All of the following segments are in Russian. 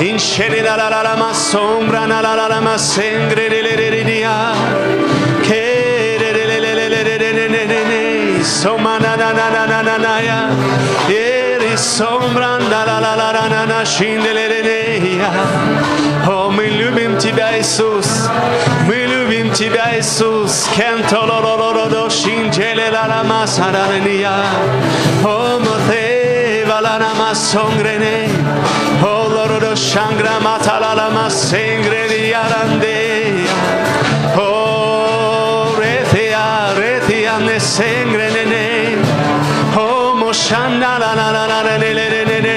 Incenera la la la ma sombra na la la la ma sengre le le le dia che le le le le Eri sombra na la la la la na na shinde le le le ya. О, мы любим Тебя, Иисус. Мы любим Тебя, Иисус. Кентолоророродо шинчеле ла ла масаранения. О, моте валана масонгрене. О, лородо шангра матала ла масенгрени ярандея. О, ретия, ретия не сенгренene. shana la la la la la le le le le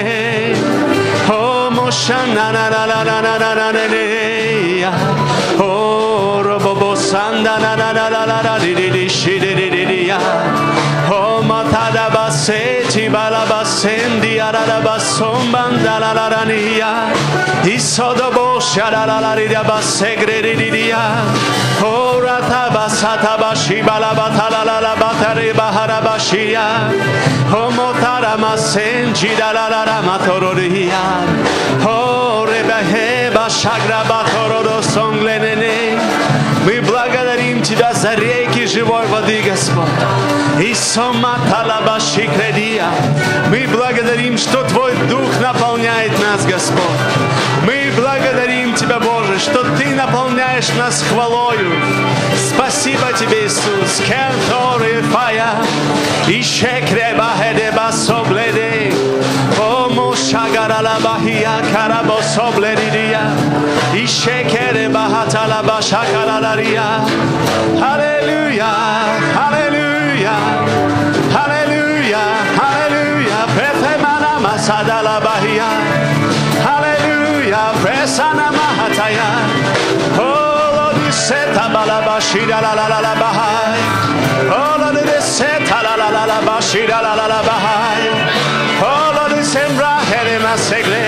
Oh mo shana la la la la la la la le le Oh robo sanda la la la la la la le le le shi le le le ya Oh mata da basse ti bala bassen di ara da basson banda la la la ni ya Isodo bo shara la la ri da basse gre ri ya Oh Sataba Sataba Shibala Batalala Batare Baharabashia Homotarama Senjidala Matororia О, Ребахеба Шаграбатородо Сонгленене Мы благодарим Тебя за реки живой воды, Господь. И Соматалабаши Кредия. Мы благодарим, что Твой Дух наполняет нас, Господь. Благодарим Тебя, Боже, что Ты наполняешь нас хвалою. Спасибо Тебе, Иисус. Кенторы фая, ище креба хедеба собледе. Кому шагарала бахия карабо собледия. Ище кереба хатала башакаралария. Аллилуйя, аллилуйя, аллилуйя, аллилуйя. Пефемана масадала бахия. sana mahataya Olodi seta balabashira la la la la bahai Olodi seta la la la la bashira la la la bahai Olodi sembra herema segle.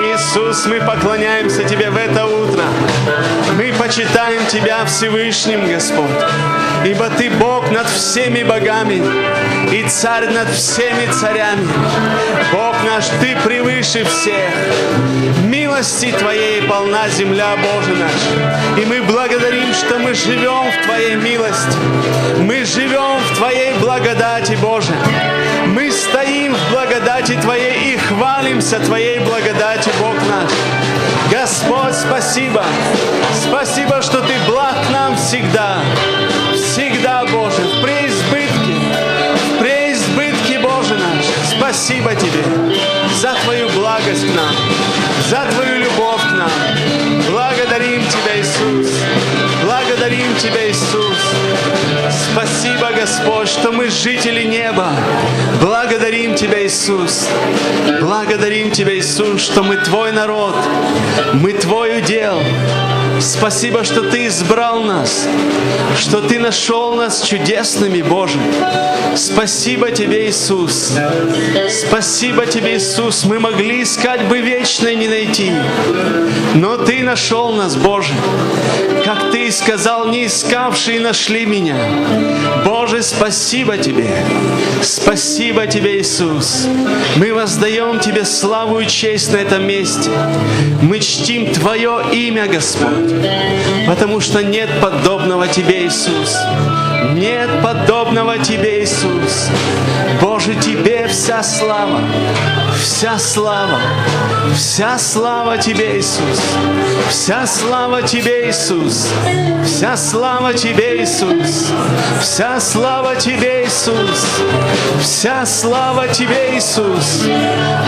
Иисус, мы поклоняемся Тебе в это утро. Мы почитаем Тебя Всевышним, Господь. Ибо Ты Бог над всеми богами и Царь над всеми царями. Бог наш, Ты превыше всех. Милости Твоей полна земля, Боже наш. И мы благодарим, что мы живем в Твоей милости. Мы живем в Твоей благодати, Боже. Благодати Твоей и хвалимся Твоей благодати, Бог наш. Господь, спасибо. Спасибо, что Ты благ нам всегда. Всегда, Боже, в преизбытке. В преизбытке, Боже наш. Спасибо Тебе за Твою благость к нам, за Твою любовь к нам. Благодарим Тебя, Иисус. Благодарим Тебя, Иисус. Спасибо, Господь, что мы жители неба. Благодарим Тебя, Иисус. Благодарим Тебя, Иисус, что мы Твой народ. Мы Твой удел. Спасибо, что Ты избрал нас, что Ты нашел нас чудесными, Боже. Спасибо Тебе, Иисус. Спасибо Тебе, Иисус. Мы могли искать бы вечно и не найти. Но Ты нашел нас, Боже. Как Ты сказал, не искавшие нашли меня. Боже, спасибо Тебе. Спасибо Тебе, Иисус. Мы воздаем Тебе славу и честь на этом месте. Мы чтим Твое имя, Господь, потому что нет подобного Тебе, Иисус. Нет подобного Тебе, Иисус. Боже, Тебе вся слава, вся слава, вся слава Тебе, Иисус, вся слава Тебе, Иисус, вся слава Тебе, Иисус, вся слава Тебе, Иисус, вся слава Тебе, Иисус,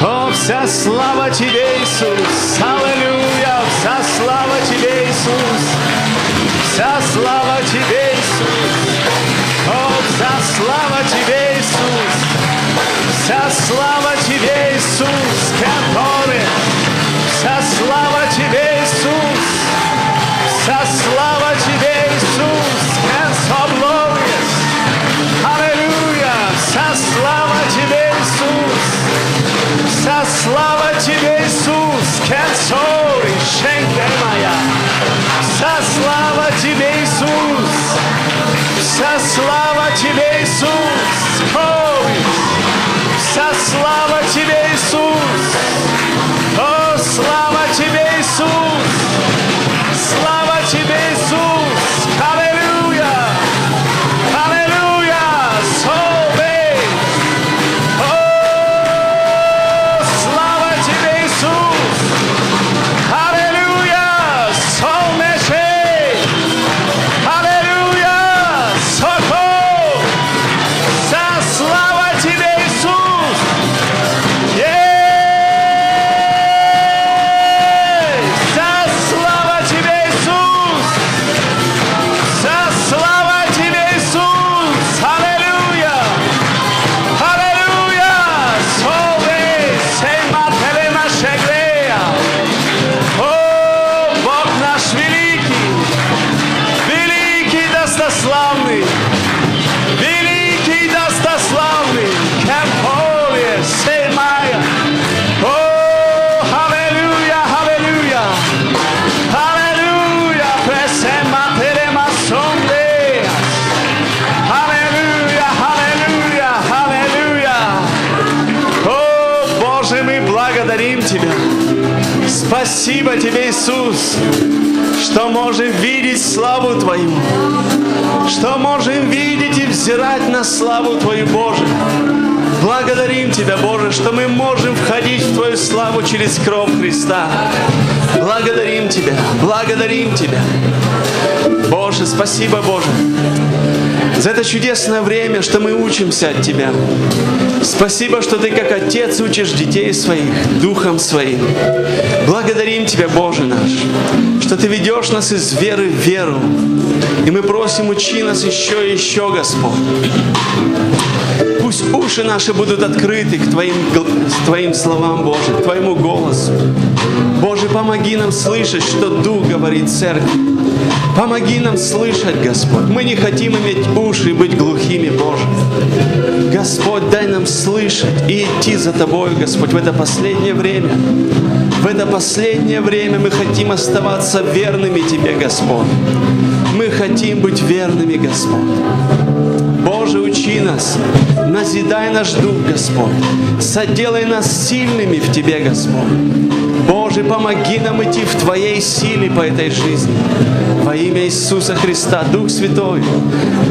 о, вся слава Тебе, Иисус, аллилуйя, вся слава Тебе, Иисус, вся слава Тебе, Иисус, о, вся слава Тебе, Иисус, вся слава Тебе, Иисус, который, вся слава Тебе, Иисус, вся слава вся слава Тебе, Иисус, Ой, вся слава Тебе, Иисус, о, слава Тебе, Иисус, Твою, что можем видеть и взирать на славу Твою, Боже. Благодарим Тебя, Боже, что мы можем входить в Твою славу через кровь Христа. Благодарим Тебя, благодарим Тебя. Боже, спасибо, Боже, за это чудесное время, что мы учимся от Тебя. Спасибо, что Ты как Отец учишь детей своих Духом Своим. Благодарим Тебя, Боже наш, что Ты ведешь нас из веры в веру. И мы просим, учи нас еще и еще, Господь. Пусть уши наши будут открыты к Твоим, к Твоим словам, Боже, к Твоему голосу. Боже, помоги нам слышать, что Дух говорит церкви. Помоги нам слышать, Господь. Мы не хотим иметь уши и быть глухими, Боже. Господь, дай нам слышать и идти за Тобой, Господь, в это последнее время. В это последнее время мы хотим оставаться верными Тебе, Господь. Мы хотим быть верными, Господь. Боже, учи нас, назидай наш дух, Господь. Соделай нас сильными в Тебе, Господь. Боже, помоги нам идти в Твоей силе по этой жизни. Во имя Иисуса Христа, Дух Святой,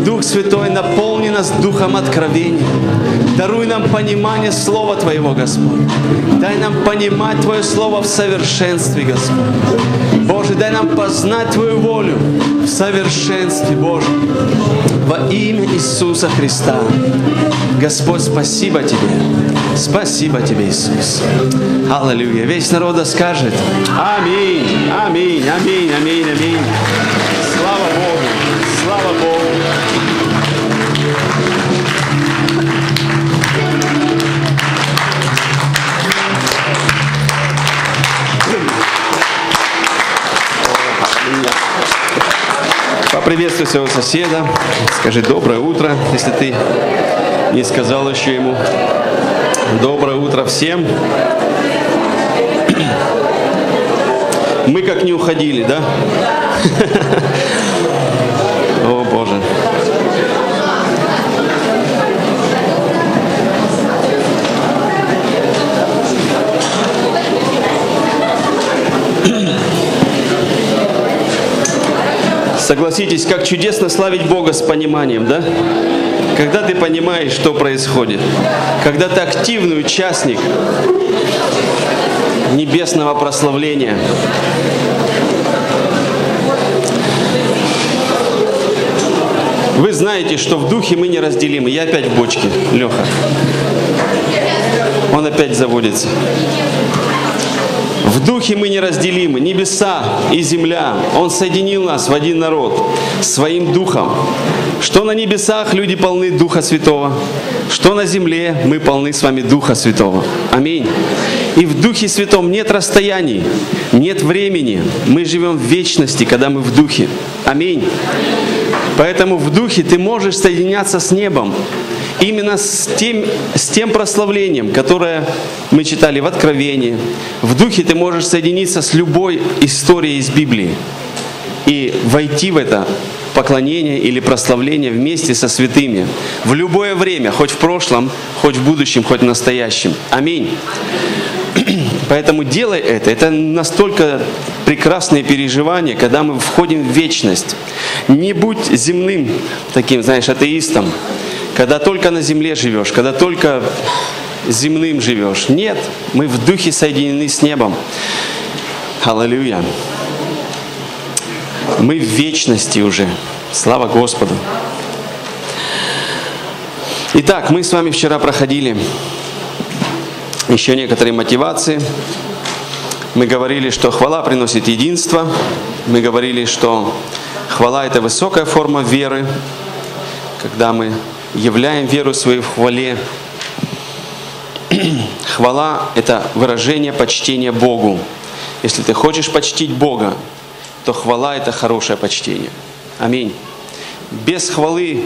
Дух Святой, наполни нас Духом откровения. Даруй нам понимание Слова Твоего, Господь. Дай нам понимать Твое Слово в совершенстве, Господь. Боже, дай нам познать Твою волю в совершенстве, Боже. Во имя Иисуса Христа. Господь, спасибо Тебе. Спасибо Тебе, Иисус. Аллилуйя. Весь народ скажет Аминь, Аминь, Аминь, Аминь, Аминь. Поприветствуй своего соседа, скажи доброе утро, если ты не сказал еще ему. Доброе утро всем. Мы как не уходили, да? Согласитесь, как чудесно славить Бога с пониманием, да? когда ты понимаешь, что происходит, когда ты активный участник небесного прославления. Вы знаете, что в духе мы неразделимы. Я опять в бочке, Леха. Он опять заводится. В духе мы неразделимы, небеса и земля. Он соединил нас в один народ своим духом. Что на небесах люди полны Духа Святого, что на земле мы полны с вами Духа Святого. Аминь. И в Духе Святом нет расстояний, нет времени. Мы живем в вечности, когда мы в Духе. Аминь. Поэтому в Духе ты можешь соединяться с небом. Именно с тем, с тем прославлением, которое мы читали в Откровении. В Духе ты можешь соединиться с любой историей из Библии и войти в это поклонение или прославление вместе со святыми в любое время, хоть в прошлом, хоть в будущем, хоть в настоящем. Аминь. Поэтому делай это. Это настолько прекрасные переживания, когда мы входим в вечность. Не будь земным таким, знаешь, атеистом, когда только на земле живешь, когда только земным живешь. Нет, мы в духе соединены с небом. Аллилуйя. Мы в вечности уже. Слава Господу. Итак, мы с вами вчера проходили еще некоторые мотивации. Мы говорили, что хвала приносит единство. Мы говорили, что хвала – это высокая форма веры, когда мы являем веру свою в хвале. Хвала – это выражение почтения Богу. Если ты хочешь почтить Бога, то хвала – это хорошее почтение. Аминь. Без хвалы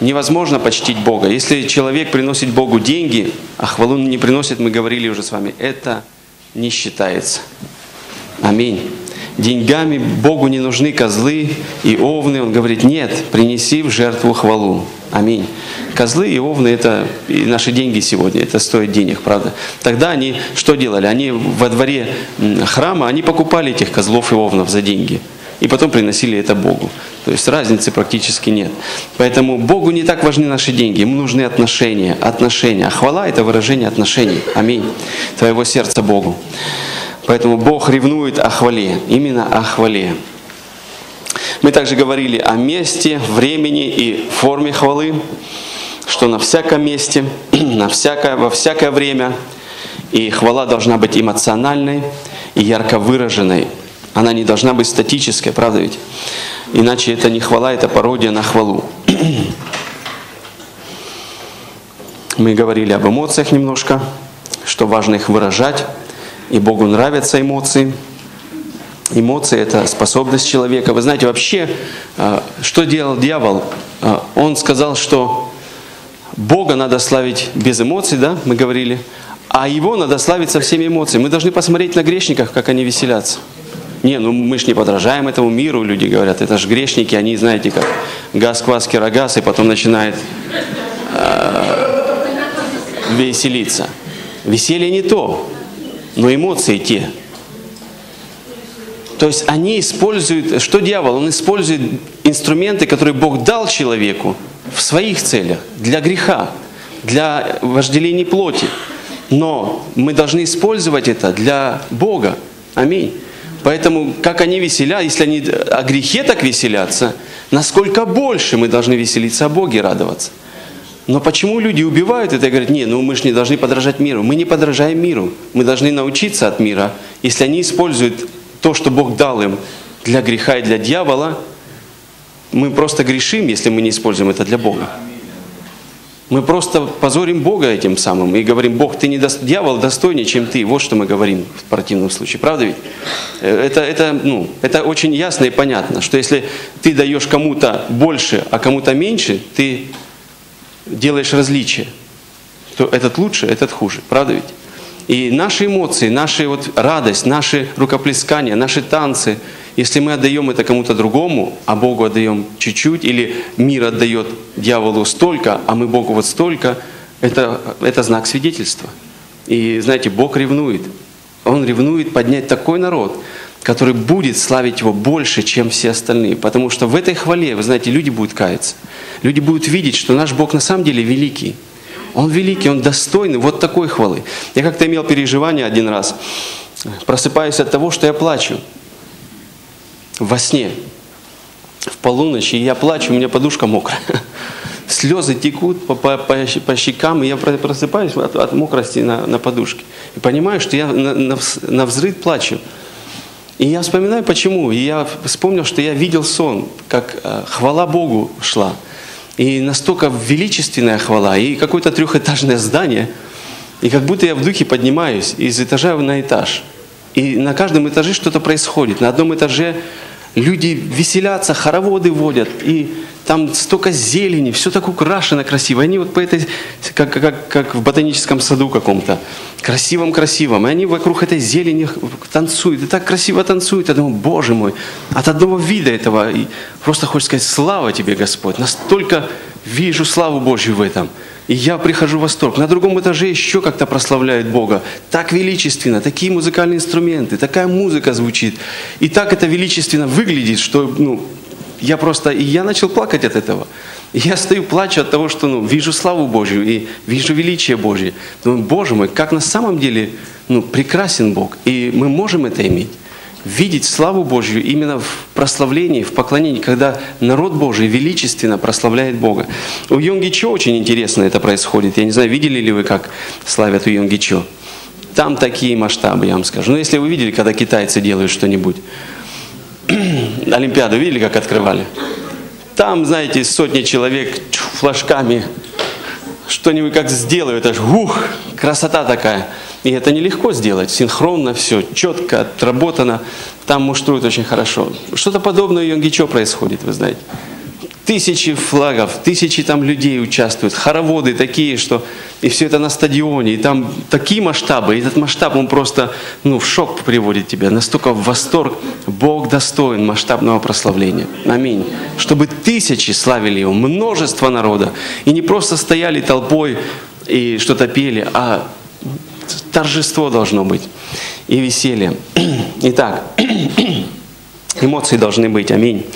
невозможно почтить Бога. Если человек приносит Богу деньги, а хвалу не приносит, мы говорили уже с вами, это не считается. Аминь. Деньгами Богу не нужны козлы и овны. Он говорит, нет, принеси в жертву хвалу. Аминь. Козлы и овны – это и наши деньги сегодня, это стоит денег, правда. Тогда они что делали? Они во дворе храма, они покупали этих козлов и овнов за деньги. И потом приносили это Богу. То есть разницы практически нет. Поэтому Богу не так важны наши деньги, ему нужны отношения. Отношения. А хвала – это выражение отношений. Аминь. Твоего сердца Богу. Поэтому Бог ревнует о хвале. Именно о хвале. Мы также говорили о месте, времени и форме хвалы, что на всяком месте, на всякое, во всякое время. И хвала должна быть эмоциональной и ярко выраженной. Она не должна быть статической, правда ведь? Иначе это не хвала, это пародия на хвалу. Мы говорили об эмоциях немножко, что важно их выражать, и Богу нравятся эмоции – Эмоции – это способность человека. Вы знаете, вообще, а, что делал дьявол? А, он сказал, что Бога надо славить без эмоций, да, мы говорили, а Его надо славить со всеми эмоциями. Мы должны посмотреть на грешников, как они веселятся. Не, ну мы же не подражаем этому миру, люди говорят. Это же грешники, они, знаете, как газ, квас, керогаз, и потом начинает э, веселиться. Веселье не то, но эмоции те – то есть они используют, что дьявол? Он использует инструменты, которые Бог дал человеку в своих целях, для греха, для вожделения плоти. Но мы должны использовать это для Бога. Аминь. Поэтому, как они веселят, если они о грехе так веселятся, насколько больше мы должны веселиться о Боге и радоваться. Но почему люди убивают это и говорят, не, ну мы же не должны подражать миру. Мы не подражаем миру. Мы должны научиться от мира. Если они используют то, что Бог дал им для греха и для дьявола, мы просто грешим, если мы не используем это для Бога. Мы просто позорим Бога этим самым и говорим, Бог, ты не до... дьявол достойнее, чем ты. Вот что мы говорим в противном случае. Правда ведь? Э, это, это, ну, это очень ясно и понятно, что если ты даешь кому-то больше, а кому-то меньше, ты делаешь различие. То этот лучше, этот хуже. Правда ведь? И наши эмоции, наша вот радость, наши рукоплескания, наши танцы, если мы отдаем это кому-то другому, а Богу отдаем чуть-чуть, или мир отдает дьяволу столько, а мы Богу вот столько, это, это знак свидетельства. И знаете, Бог ревнует. Он ревнует поднять такой народ, который будет славить Его больше, чем все остальные. Потому что в этой хвале, вы знаете, люди будут каяться. Люди будут видеть, что наш Бог на самом деле великий. Он великий, Он достойный вот такой хвалы. Я как-то имел переживание один раз. Просыпаюсь от того, что я плачу во сне. В полуночь, и я плачу, у меня подушка мокрая. Слезы текут по, по, по, по щекам, и я просыпаюсь от, от мокрости на, на подушке. И понимаю, что я на, на, на взрыв плачу. И я вспоминаю, почему. И я вспомнил, что я видел сон, как э, хвала Богу шла. И настолько величественная хвала, и какое-то трехэтажное здание. И как будто я в духе поднимаюсь из этажа на этаж. И на каждом этаже что-то происходит. На одном этаже люди веселятся, хороводы водят, и там столько зелени, все так украшено красиво. Они вот по этой, как, как, как в ботаническом саду каком-то, красивом-красивом. И они вокруг этой зелени танцуют, и так красиво танцуют. Я думаю, Боже мой, от одного вида этого, и просто хочется сказать, слава тебе, Господь. Настолько вижу славу Божью в этом. И я прихожу в восторг. На другом этаже еще как-то прославляют Бога. Так величественно, такие музыкальные инструменты, такая музыка звучит. И так это величественно выглядит, что ну, я просто, и я начал плакать от этого. И я стою, плачу от того, что ну, вижу славу Божью и вижу величие Божье. Думаю, Боже мой, как на самом деле ну, прекрасен Бог. И мы можем это иметь видеть славу Божью именно в прославлении, в поклонении, когда народ Божий величественно прославляет Бога. У Йонги Чо очень интересно это происходит. Я не знаю, видели ли вы, как славят у Йонги Чо. Там такие масштабы, я вам скажу. Ну, если вы видели, когда китайцы делают что-нибудь. Олимпиаду видели, как открывали? Там, знаете, сотни человек флажками что-нибудь как сделают, аж ух, красота такая. И это нелегко сделать, синхронно все, четко, отработано. Там муштруют очень хорошо. Что-то подобное в Йонгичо происходит, вы знаете. Тысячи флагов, тысячи там людей участвуют, хороводы такие, что и все это на стадионе, и там такие масштабы, и этот масштаб, он просто ну, в шок приводит тебя, настолько в восторг. Бог достоин масштабного прославления. Аминь. Чтобы тысячи славили Его, множество народа, и не просто стояли толпой и что-то пели, а торжество должно быть и веселье. Итак, эмоции должны быть, аминь.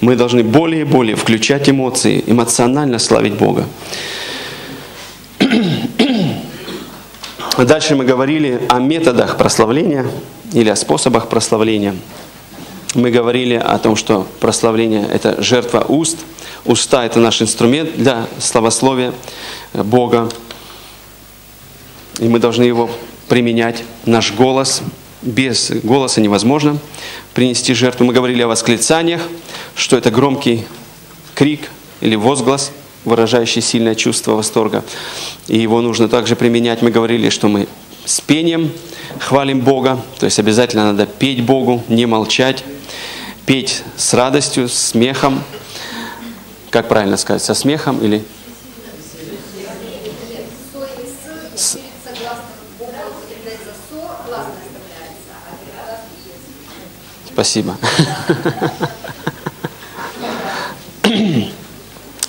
Мы должны более и более включать эмоции, эмоционально славить Бога. Дальше мы говорили о методах прославления или о способах прославления. Мы говорили о том, что прославление – это жертва уст. Уста – это наш инструмент для славословия Бога и мы должны его применять. Наш голос, без голоса невозможно принести жертву. Мы говорили о восклицаниях, что это громкий крик или возглас, выражающий сильное чувство восторга. И его нужно также применять. Мы говорили, что мы с пением хвалим Бога, то есть обязательно надо петь Богу, не молчать, петь с радостью, с смехом. Как правильно сказать, со смехом или Спасибо.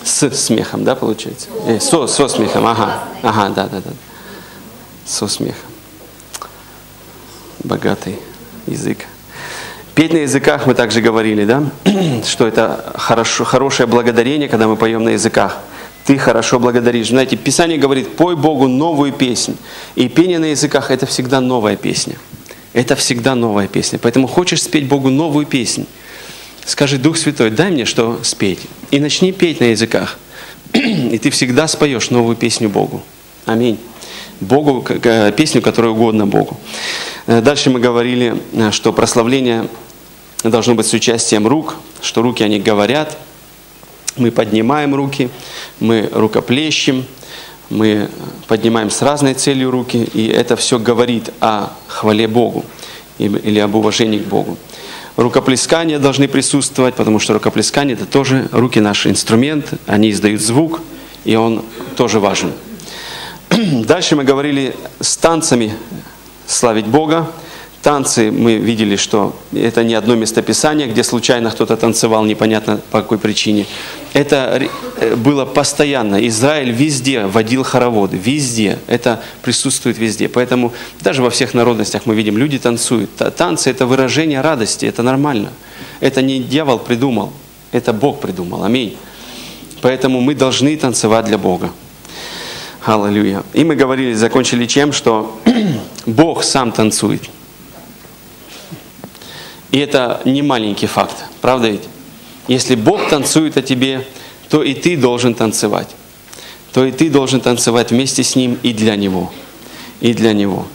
С смехом, да, получается? Э, со, со смехом, ага. Ага, да, да, да. Со смехом. Богатый язык. Петь на языках мы также говорили, да, что это хорошо, хорошее благодарение, когда мы поем на языках. Ты хорошо благодаришь. Знаете, Писание говорит, пой Богу новую песнь. И пение на языках – это всегда новая песня это всегда новая песня. Поэтому хочешь спеть Богу новую песнь, скажи, Дух Святой, дай мне что спеть. И начни петь на языках. И ты всегда споешь новую песню Богу. Аминь. Богу, песню, которая угодна Богу. Э, дальше мы говорили, э, что прославление должно быть с участием рук, что руки, они говорят. Мы поднимаем руки, мы рукоплещем, мы поднимаем с разной целью руки, и это все говорит о хвале Богу или об уважении к Богу. Рукоплескания должны присутствовать, потому что рукоплескание это тоже руки наш инструмент, они издают звук, и он тоже важен. Дальше мы говорили с танцами славить Бога. Танцы, мы видели, что это не одно местописание, где случайно кто-то танцевал, непонятно по какой причине. Это э, было постоянно. Израиль везде водил хороводы, везде. Это присутствует везде. Поэтому даже во всех народностях мы видим, люди танцуют. Танцы – это выражение радости, это нормально. Это не дьявол придумал, это Бог придумал. Аминь. Поэтому мы должны танцевать для Бога. Аллилуйя. И мы говорили, закончили чем, что Бог сам танцует. И это не маленький факт, правда ведь? Если Бог танцует о тебе, то и ты должен танцевать. То и ты должен танцевать вместе с Ним и для Него. И для Него.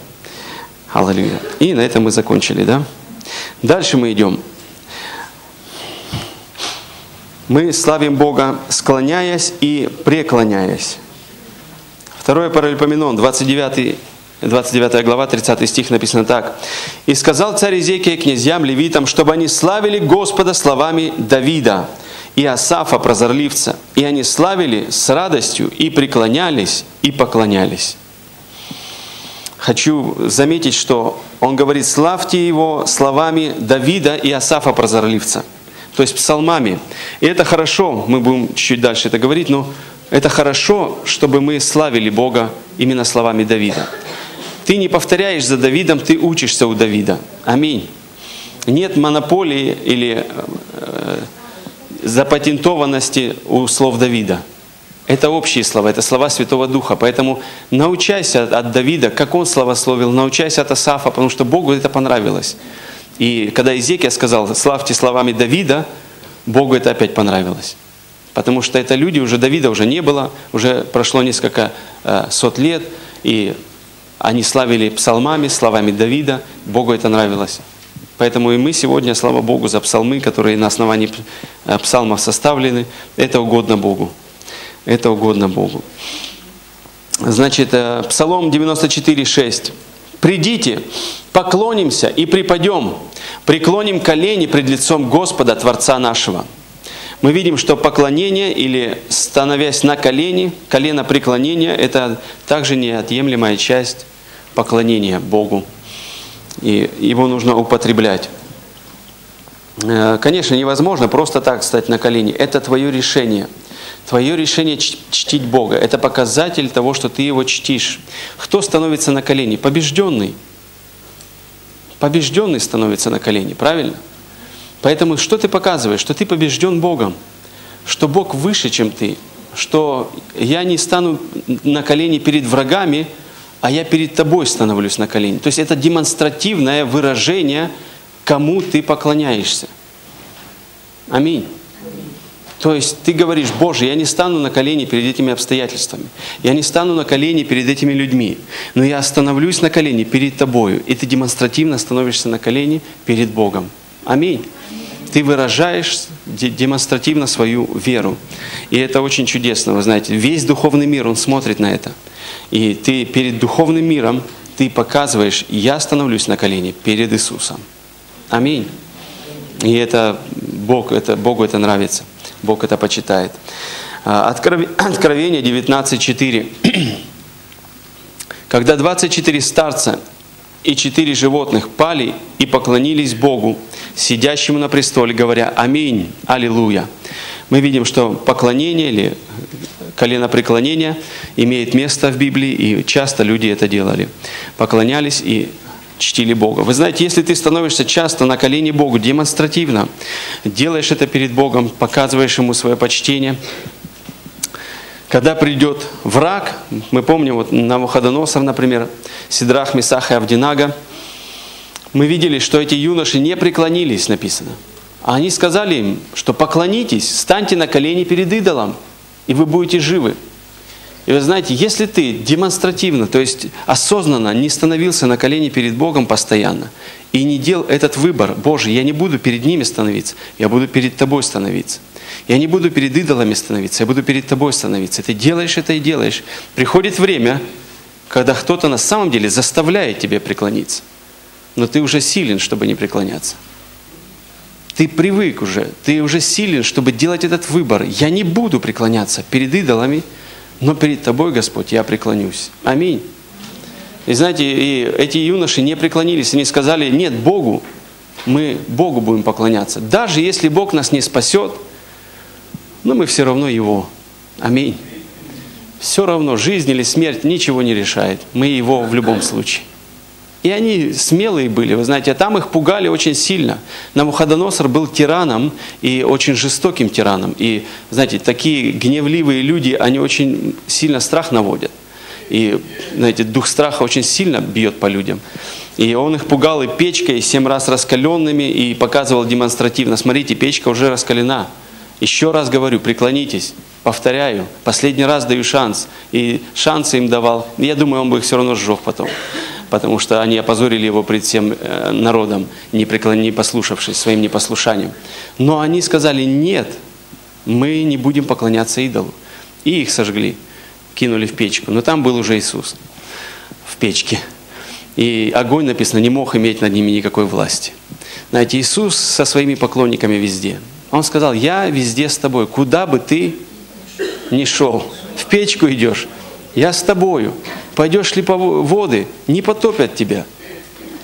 Аллилуйя. И на этом мы закончили, да? Дальше мы идем. Мы славим Бога, склоняясь и преклоняясь. Второе Паралипоменон, 29 29 глава, 30 стих написано так. «И сказал царь Изекия князьям, левитам, чтобы они славили Господа словами Давида и Асафа, прозорливца, и они славили с радостью и преклонялись и поклонялись». Хочу заметить, что он говорит, славьте его словами Давида и Асафа, прозорливца, то есть псалмами. И это хорошо, мы будем чуть дальше это говорить, но это хорошо, чтобы мы славили Бога именно словами Давида. Ты не повторяешь за Давидом, ты учишься у Давида. Аминь. Нет монополии или э, запатентованности у слов Давида. Это общие слова, это слова Святого Духа. Поэтому научайся от Давида, как он славословил, научайся от Асафа, потому что Богу это понравилось. И когда Изекия сказал, славьте словами Давида, Богу это опять понравилось. Потому что это люди, уже Давида уже не было, уже прошло несколько э, сот лет, и они славили псалмами, словами Давида. Богу это нравилось. Поэтому и мы сегодня, слава Богу, за псалмы, которые на основании э, псалмов составлены, это угодно Богу. Это угодно Богу. Значит, э, Псалом 94,6. «Придите, поклонимся и припадем, преклоним колени пред лицом Господа, Творца нашего» мы видим, что поклонение или становясь на колени, колено преклонения – это также неотъемлемая часть поклонения Богу. И его нужно употреблять. Э, конечно, невозможно просто так стать на колени. Это твое решение. Твое решение чтить Бога. Это показатель того, что ты его чтишь. Кто становится на колени? Побежденный. Побежденный становится на колени, правильно? Поэтому что ты показываешь? Что ты побежден Богом, что Бог выше, чем ты, что я не стану на колени перед врагами, а я перед тобой становлюсь на колени. То есть это демонстративное выражение, кому ты поклоняешься. Аминь. То есть ты говоришь, Боже, я не стану на колени перед этими обстоятельствами, я не стану на колени перед этими людьми, но я остановлюсь на колени перед тобою, и ты демонстративно становишься на колени перед Богом. Аминь ты выражаешь демонстративно свою веру. И это очень чудесно, вы знаете. Весь духовный мир, он смотрит на это. И ты перед духовным миром, ты показываешь, я становлюсь на колени перед Иисусом. Аминь. И это Бог, это, Богу это нравится. Бог это почитает. А, Откровение 19.4. Когда 24 старца и четыре животных пали и поклонились Богу, сидящему на престоле, говоря «Аминь, Аллилуйя». Мы видим, что поклонение или коленопреклонение имеет место в Библии, и часто люди это делали. Поклонялись и чтили Бога. Вы знаете, если ты становишься часто на колени Богу, демонстративно, делаешь это перед Богом, показываешь Ему свое почтение, когда придет враг, мы помним, вот на Навуходоносор, например, Сидрах, Месах и Авдинага, мы видели, что эти юноши не преклонились, написано. А они сказали им, что поклонитесь, станьте на колени перед идолом, и вы будете живы. И вы знаете, если ты демонстративно, то есть осознанно не становился на колени перед Богом постоянно, и не делал этот выбор, Боже, я не буду перед ними становиться, я буду перед Тобой становиться. Я не буду перед идолами становиться, я буду перед Тобой становиться. Ты делаешь это и делаешь. Приходит время, когда кто-то на самом деле заставляет тебя преклониться но ты уже силен, чтобы не преклоняться. Ты привык уже, ты уже силен, чтобы делать этот выбор. Я не буду преклоняться перед идолами, но перед Тобой, Господь, я преклонюсь. Аминь. И знаете, и эти юноши не преклонились, они сказали, нет, Богу, мы Богу будем поклоняться. Даже если Бог нас не спасет, но мы все равно Его. Аминь. Все равно, жизнь или смерть ничего не решает. Мы Его в любом случае. И они смелые были, вы знаете, а там их пугали очень сильно. Навуходоносор был тираном и очень жестоким тираном. И, знаете, такие гневливые люди, они очень сильно страх наводят. И, знаете, дух страха очень сильно бьет по людям. И он их пугал и печкой, и семь раз раскаленными, и показывал демонстративно. Смотрите, печка уже раскалена. Еще раз говорю, преклонитесь. Повторяю, последний раз даю шанс. И шансы им давал. Я думаю, он бы их все равно сжег потом потому что они опозорили его пред всем э, народом, не, преклон... не послушавшись своим непослушанием. Но они сказали, нет, мы не будем поклоняться идолу. И их сожгли, кинули в печку. Но там был уже Иисус в печке. И огонь, написано, не мог иметь над ними никакой власти. Знаете, Иисус со своими поклонниками везде. Он сказал, я везде с тобой, куда бы ты ни шел, в печку идешь, я с тобою. Пойдешь ли по воды, не потопят тебя.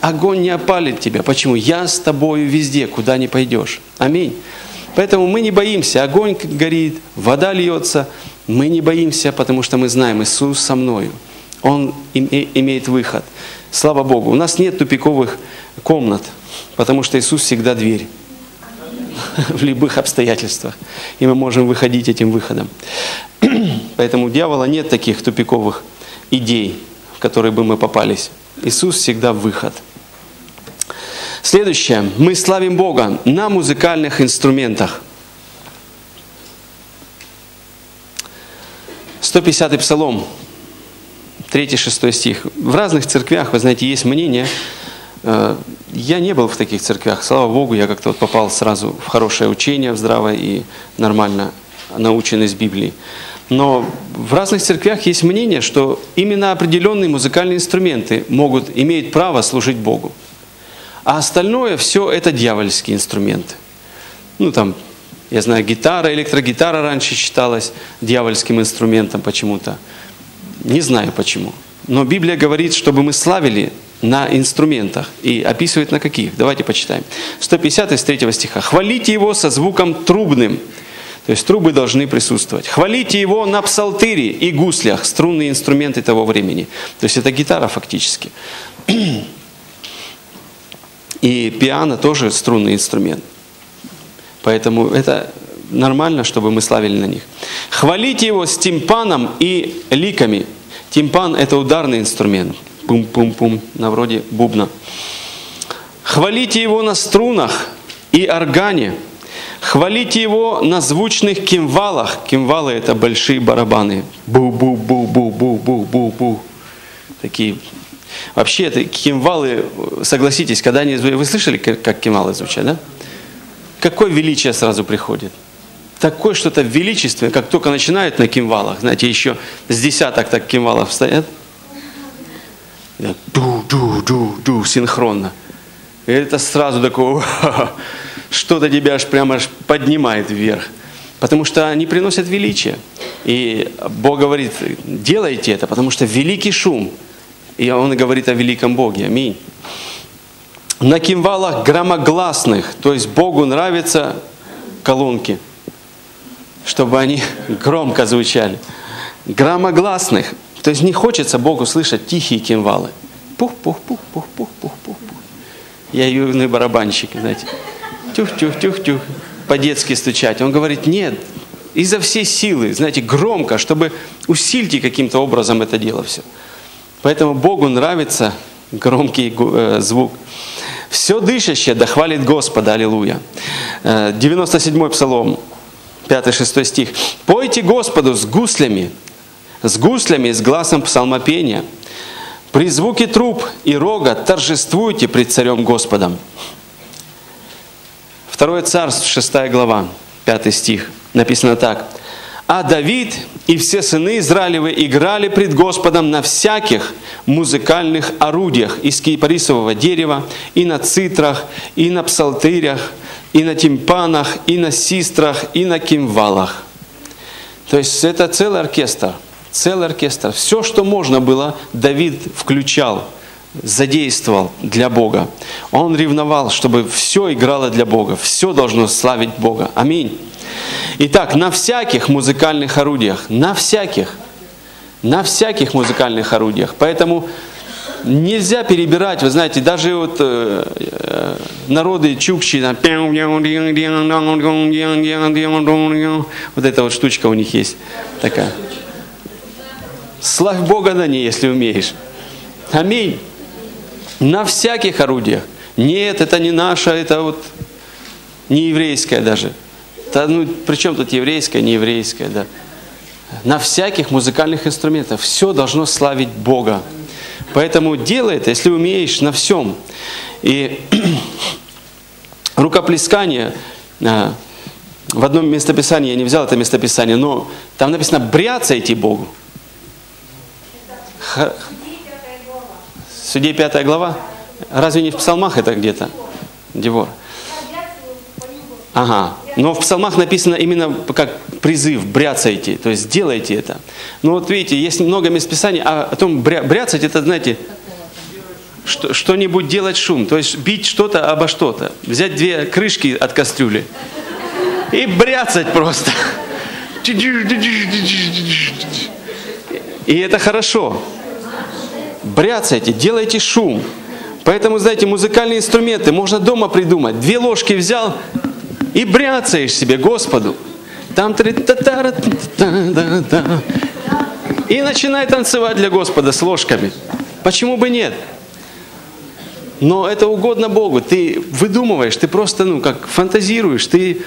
Огонь не опалит тебя. Почему? Я с тобою везде, куда не пойдешь. Аминь. Поэтому мы не боимся. Огонь горит, вода льется. Мы не боимся, потому что мы знаем, Иисус со мною. Он имеет выход. Слава Богу. У нас нет тупиковых комнат, потому что Иисус всегда дверь в любых обстоятельствах. И мы можем выходить этим выходом. Поэтому у дьявола нет таких тупиковых идей, в которые бы мы попались. Иисус всегда выход. Следующее. Мы славим Бога на музыкальных инструментах. 150-й псалом, 3-6 стих. В разных церквях, вы знаете, есть мнение. Э, я не был в таких церквях. Слава Богу, я как-то вот попал сразу в хорошее учение, в здравое и нормально научен из Библии. Но в разных церквях есть мнение, что именно определенные музыкальные инструменты могут, иметь право служить Богу. А остальное все это дьявольские инструменты. Ну там, я знаю, гитара, электрогитара раньше считалась дьявольским инструментом почему-то. Не знаю почему. Но Библия говорит, чтобы мы славили на инструментах. И описывает на каких. Давайте почитаем. 150 из 3 стиха. «Хвалите его со звуком трубным». То есть трубы должны присутствовать. Хвалите его на псалтыре и гуслях, струнные инструменты того времени. То есть это гитара фактически. И пиано тоже струнный инструмент. Поэтому это нормально, чтобы мы славили на них. Хвалите его с тимпаном и ликами. Тимпан – это ударный инструмент. Пум-пум-пум, на вроде бубна. Хвалите его на струнах и органе. Хвалите его на звучных кимвалах. Кимвалы это большие барабаны. Бу-бу-бу-бу-бу-бу-бу-бу. Такие. Вообще это кимвалы, согласитесь, когда они... Вы слышали, как кимвалы звучат, да? Какое величие сразу приходит? Такое что-то величественное, как только начинают на кимвалах, знаете, еще с десяток так кимвалов стоят. Ду-ду-ду-ду, синхронно. И это сразу такое что-то тебя аж прямо аж поднимает вверх. Потому что они приносят величие. И Бог говорит, делайте это, потому что великий шум. И Он говорит о великом Боге. Аминь. На кимвалах громогласных, то есть Богу нравятся колонки, чтобы они громко звучали. Громогласных, то есть не хочется Богу слышать тихие кимвалы. Пух-пух-пух-пух-пух-пух-пух. Я юный барабанщик, знаете тюх-тюх-тюх-тюх, по-детски стучать. Он говорит, нет, изо всей силы, знаете, громко, чтобы усильте каким-то образом это дело все. Поэтому Богу нравится громкий э, звук. Все дышащее да хвалит Господа, аллилуйя. 97-й э, псалом, 5-6 стих. «Пойте Господу с гуслями, с гуслями, с глазом псалмопения. При звуке труб и рога торжествуйте пред царем Господом». Второе царство, 6 глава, 5 стих. Написано так. А Давид и все сыны Израилевы играли пред Господом на всяких музыкальных орудиях из кипарисового дерева, и на цитрах, и на псалтырях, и на тимпанах, и на систрах, и на кимвалах. То есть это целый оркестр. целый оркестр. Все, что можно было, Давид включал, задействовал для Бога. Он ревновал, чтобы все играло для Бога, все должно славить Бога. Аминь. Итак, на всяких музыкальных орудиях, на всяких, на всяких музыкальных орудиях. Поэтому нельзя перебирать, вы знаете, даже вот э, э, народы чукчи, там, вот эта вот штучка у них есть такая. Славь Бога на ней, если умеешь. Аминь. На всяких орудиях. Нет, это не наше, это вот не еврейское даже. Да, ну, причем тут еврейское, не еврейское, да. На всяких музыкальных инструментах. Все должно славить Бога. Поэтому делай это, если умеешь, на всем. И рукоплескание, а, в одном местописании, я не взял это местописание, но там написано «бряцайте Богу». Судей пятая глава? Разве не в псалмах это где-то? Девор. Ага. Но в псалмах написано именно как призыв, бряцайте, то есть делайте это. Но вот видите, есть много мест Писания, а о том бря, бряцать, это, знаете, что, что-нибудь делать шум, то есть бить что-то обо что-то. Взять две крышки от кастрюли и бряцать просто. И это хорошо. Бряцайте, делайте шум. Поэтому, знаете, музыкальные инструменты можно дома придумать. Две ложки взял и бряцаешь себе Господу. Там И начинай танцевать для Господа с ложками. Почему бы нет? Но это угодно Богу. Ты выдумываешь, ты просто, ну, как фантазируешь, ты,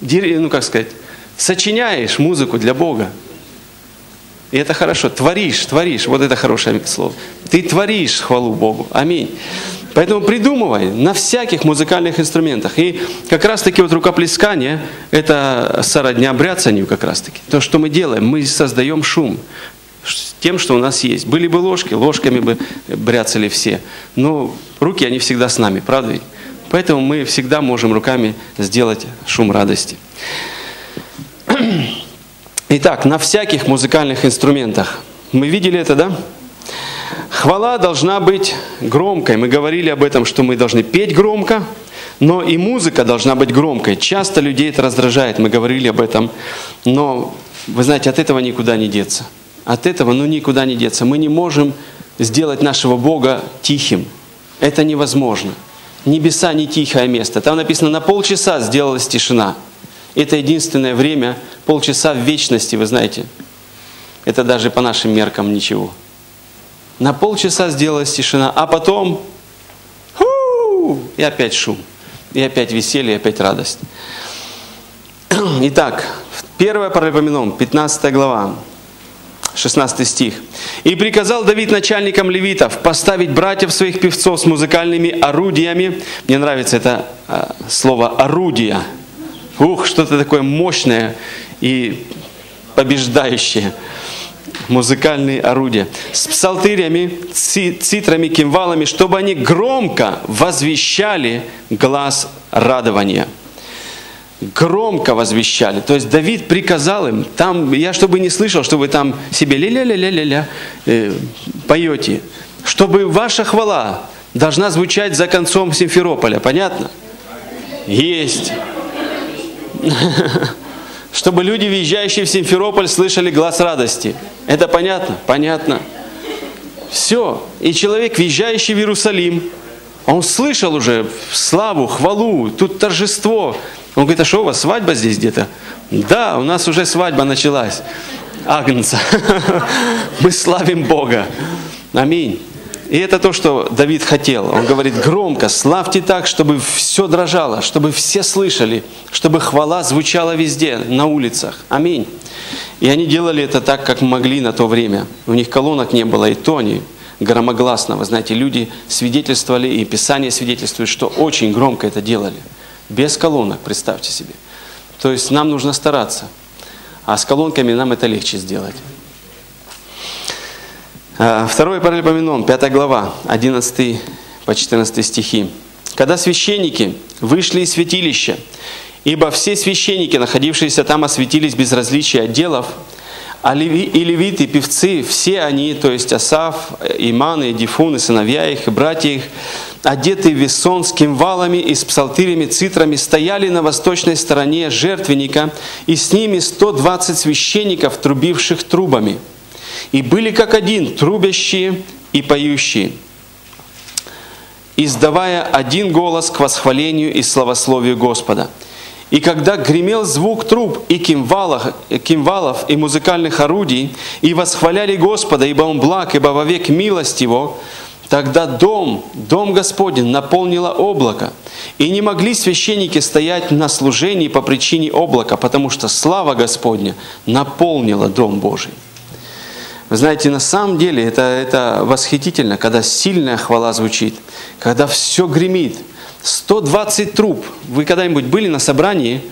ну, как сказать, сочиняешь музыку для Бога. И это хорошо. Творишь, творишь. Вот это хорошее слово. Ты творишь хвалу Богу. Аминь. Поэтому придумывай на всяких музыкальных инструментах. И как раз таки вот рукоплескание, это сородня бряцанию как раз таки. То, что мы делаем, мы создаем шум тем, что у нас есть. Были бы ложки, ложками бы бряцали все. Но руки, они всегда с нами, правда ведь? Поэтому мы всегда можем руками сделать шум радости. Итак, на всяких музыкальных инструментах. Мы видели это, да? Хвала должна быть громкой. Мы говорили об этом, что мы должны петь громко, но и музыка должна быть громкой. Часто людей это раздражает, мы говорили об этом. Но, вы знаете, от этого никуда не деться. От этого, ну, никуда не деться. Мы не можем сделать нашего Бога тихим. Это невозможно. Небеса не тихое место. Там написано, на полчаса сделалась тишина. Это единственное время, полчаса в вечности, вы знаете. Это даже по нашим меркам ничего. На полчаса сделалась тишина, а потом и опять шум, и опять веселье, и опять радость. Итак, 1 Паралипоменон, 15 глава, 16 стих. «И приказал Давид начальникам левитов поставить братьев своих певцов с музыкальными орудиями». Мне нравится это а, слово «орудия», Ух, что-то такое мощное и побеждающее. Музыкальные орудия. С псалтырями, цитрами, кимвалами, чтобы они громко возвещали глаз радования громко возвещали. То есть Давид приказал им, там, я чтобы не слышал, что вы там себе ля-ля-ля-ля-ля э, поете, чтобы ваша хвала должна звучать за концом Симферополя. Понятно? Есть. Чтобы люди, въезжающие в Симферополь, слышали глаз радости. Это понятно? Понятно. Все. И человек, въезжающий в Иерусалим, он слышал уже славу, хвалу, тут торжество. Он говорит, а что у вас, свадьба здесь где-то? Да, у нас уже свадьба началась. Агнца. Мы славим Бога. Аминь. И это то, что Давид хотел. Он говорит громко, славьте так, чтобы все дрожало, чтобы все слышали, чтобы хвала звучала везде, на улицах. Аминь. И они делали это так, как могли на то время. У них колонок не было, и то они громогласно. Вы знаете, люди свидетельствовали, и Писание свидетельствует, что очень громко это делали. Без колонок, представьте себе. То есть нам нужно стараться. А с колонками нам это легче сделать. А, второй Паралипоменон, 5 глава, 11 по 14 стихи. «Когда священники вышли из святилища, ибо все священники, находившиеся там, осветились без различия отделов, А леви, и левиты, певцы, все они, то есть Асав, Иман, и Дифун, и сыновья их, и братья их, одетые весон с кимвалами и с псалтирями, цитрами, стояли на восточной стороне жертвенника, и с ними 120 священников, трубивших трубами. И были как один, трубящие и поющие, издавая один голос к восхвалению и славословию Господа – и когда гремел звук труб и кимвалов, кимвалов и музыкальных орудий, и восхваляли Господа, ибо Он благ, ибо вовек милость Его, тогда дом, дом Господень наполнило облако. И не могли священники стоять на служении по причине облака, потому что слава Господня наполнила дом Божий. Вы знаете, на самом деле это, это восхитительно, когда сильная хвала звучит, когда все гремит – 120 труб. Вы когда-нибудь были на собрании,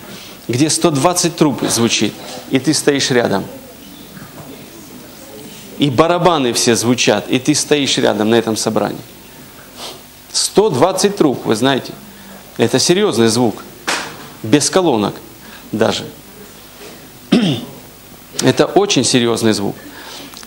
где 120 труб звучит, и ты стоишь рядом? И барабаны все звучат, и ты стоишь рядом на этом собрании. 120 труб, вы знаете. Это серьезный звук. Без колонок даже. Это очень серьезный звук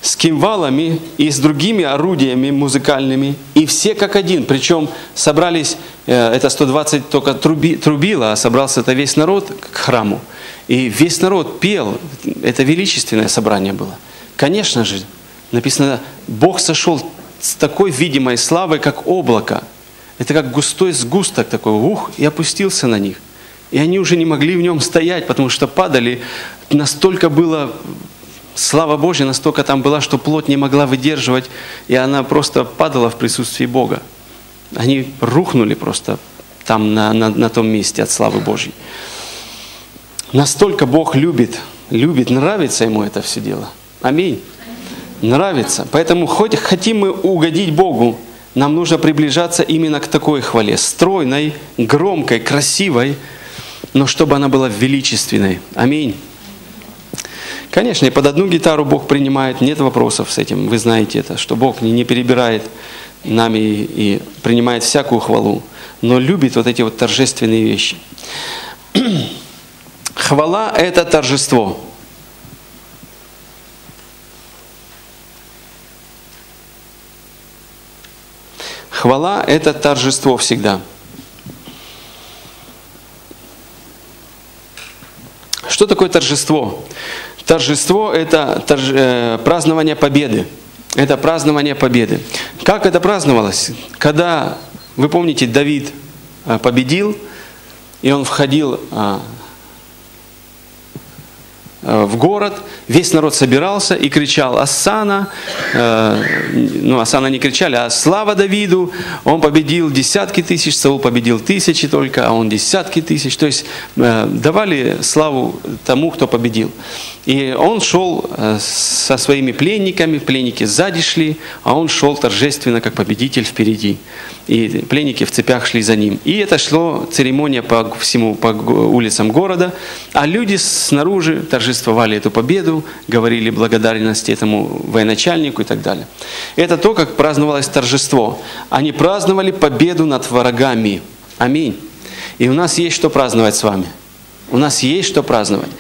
с кимвалами и с другими орудиями музыкальными, и все как один. Причем собрались, э, это 120 только труби, трубило, а собрался это весь народ к храму. И весь народ пел, это величественное собрание было. Конечно же, написано, Бог сошел с такой видимой славой, как облако. Это как густой сгусток такой, ух, и опустился на них. И они уже не могли в нем стоять, потому что падали. Настолько было слава Божья настолько там была, что плоть не могла выдерживать, и она просто падала в присутствии Бога. Они рухнули просто там на, на, на том месте от славы Божьей. Настолько Бог любит, любит, нравится Ему это все дело. Аминь. Нравится. Поэтому хоть хотим мы угодить Богу, нам нужно приближаться именно к такой хвале. Стройной, громкой, красивой, но чтобы она была величественной. Аминь. Конечно, и под одну гитару Бог принимает, нет вопросов с этим, вы знаете это, что Бог не, не перебирает нами и, и принимает всякую хвалу, но любит вот эти вот торжественные вещи. Хвала – это торжество. Хвала – это торжество всегда. Что такое торжество? Торжество – это торж... э, празднование победы. Это празднование победы. Как это праздновалось? Когда, вы помните, Давид э, победил, и он входил Э, в город, весь народ собирался и кричал «Асана!» э, Ну, Асана не кричали, а «Слава Давиду!» Он победил десятки тысяч, Саул победил тысячи только, а он десятки тысяч. То есть э, давали славу тому, кто победил. И он шел со своими пленниками, пленники сзади шли, а он шел торжественно, как победитель впереди. И пленники в цепях шли за ним. И это шло церемония по всему, по улицам города, а люди снаружи торжествовали эту победу, говорили благодарность этому военачальнику и так далее. Это то, как праздновалось торжество. Они праздновали победу над врагами. Аминь. И у нас есть что праздновать с вами. У нас есть что праздновать.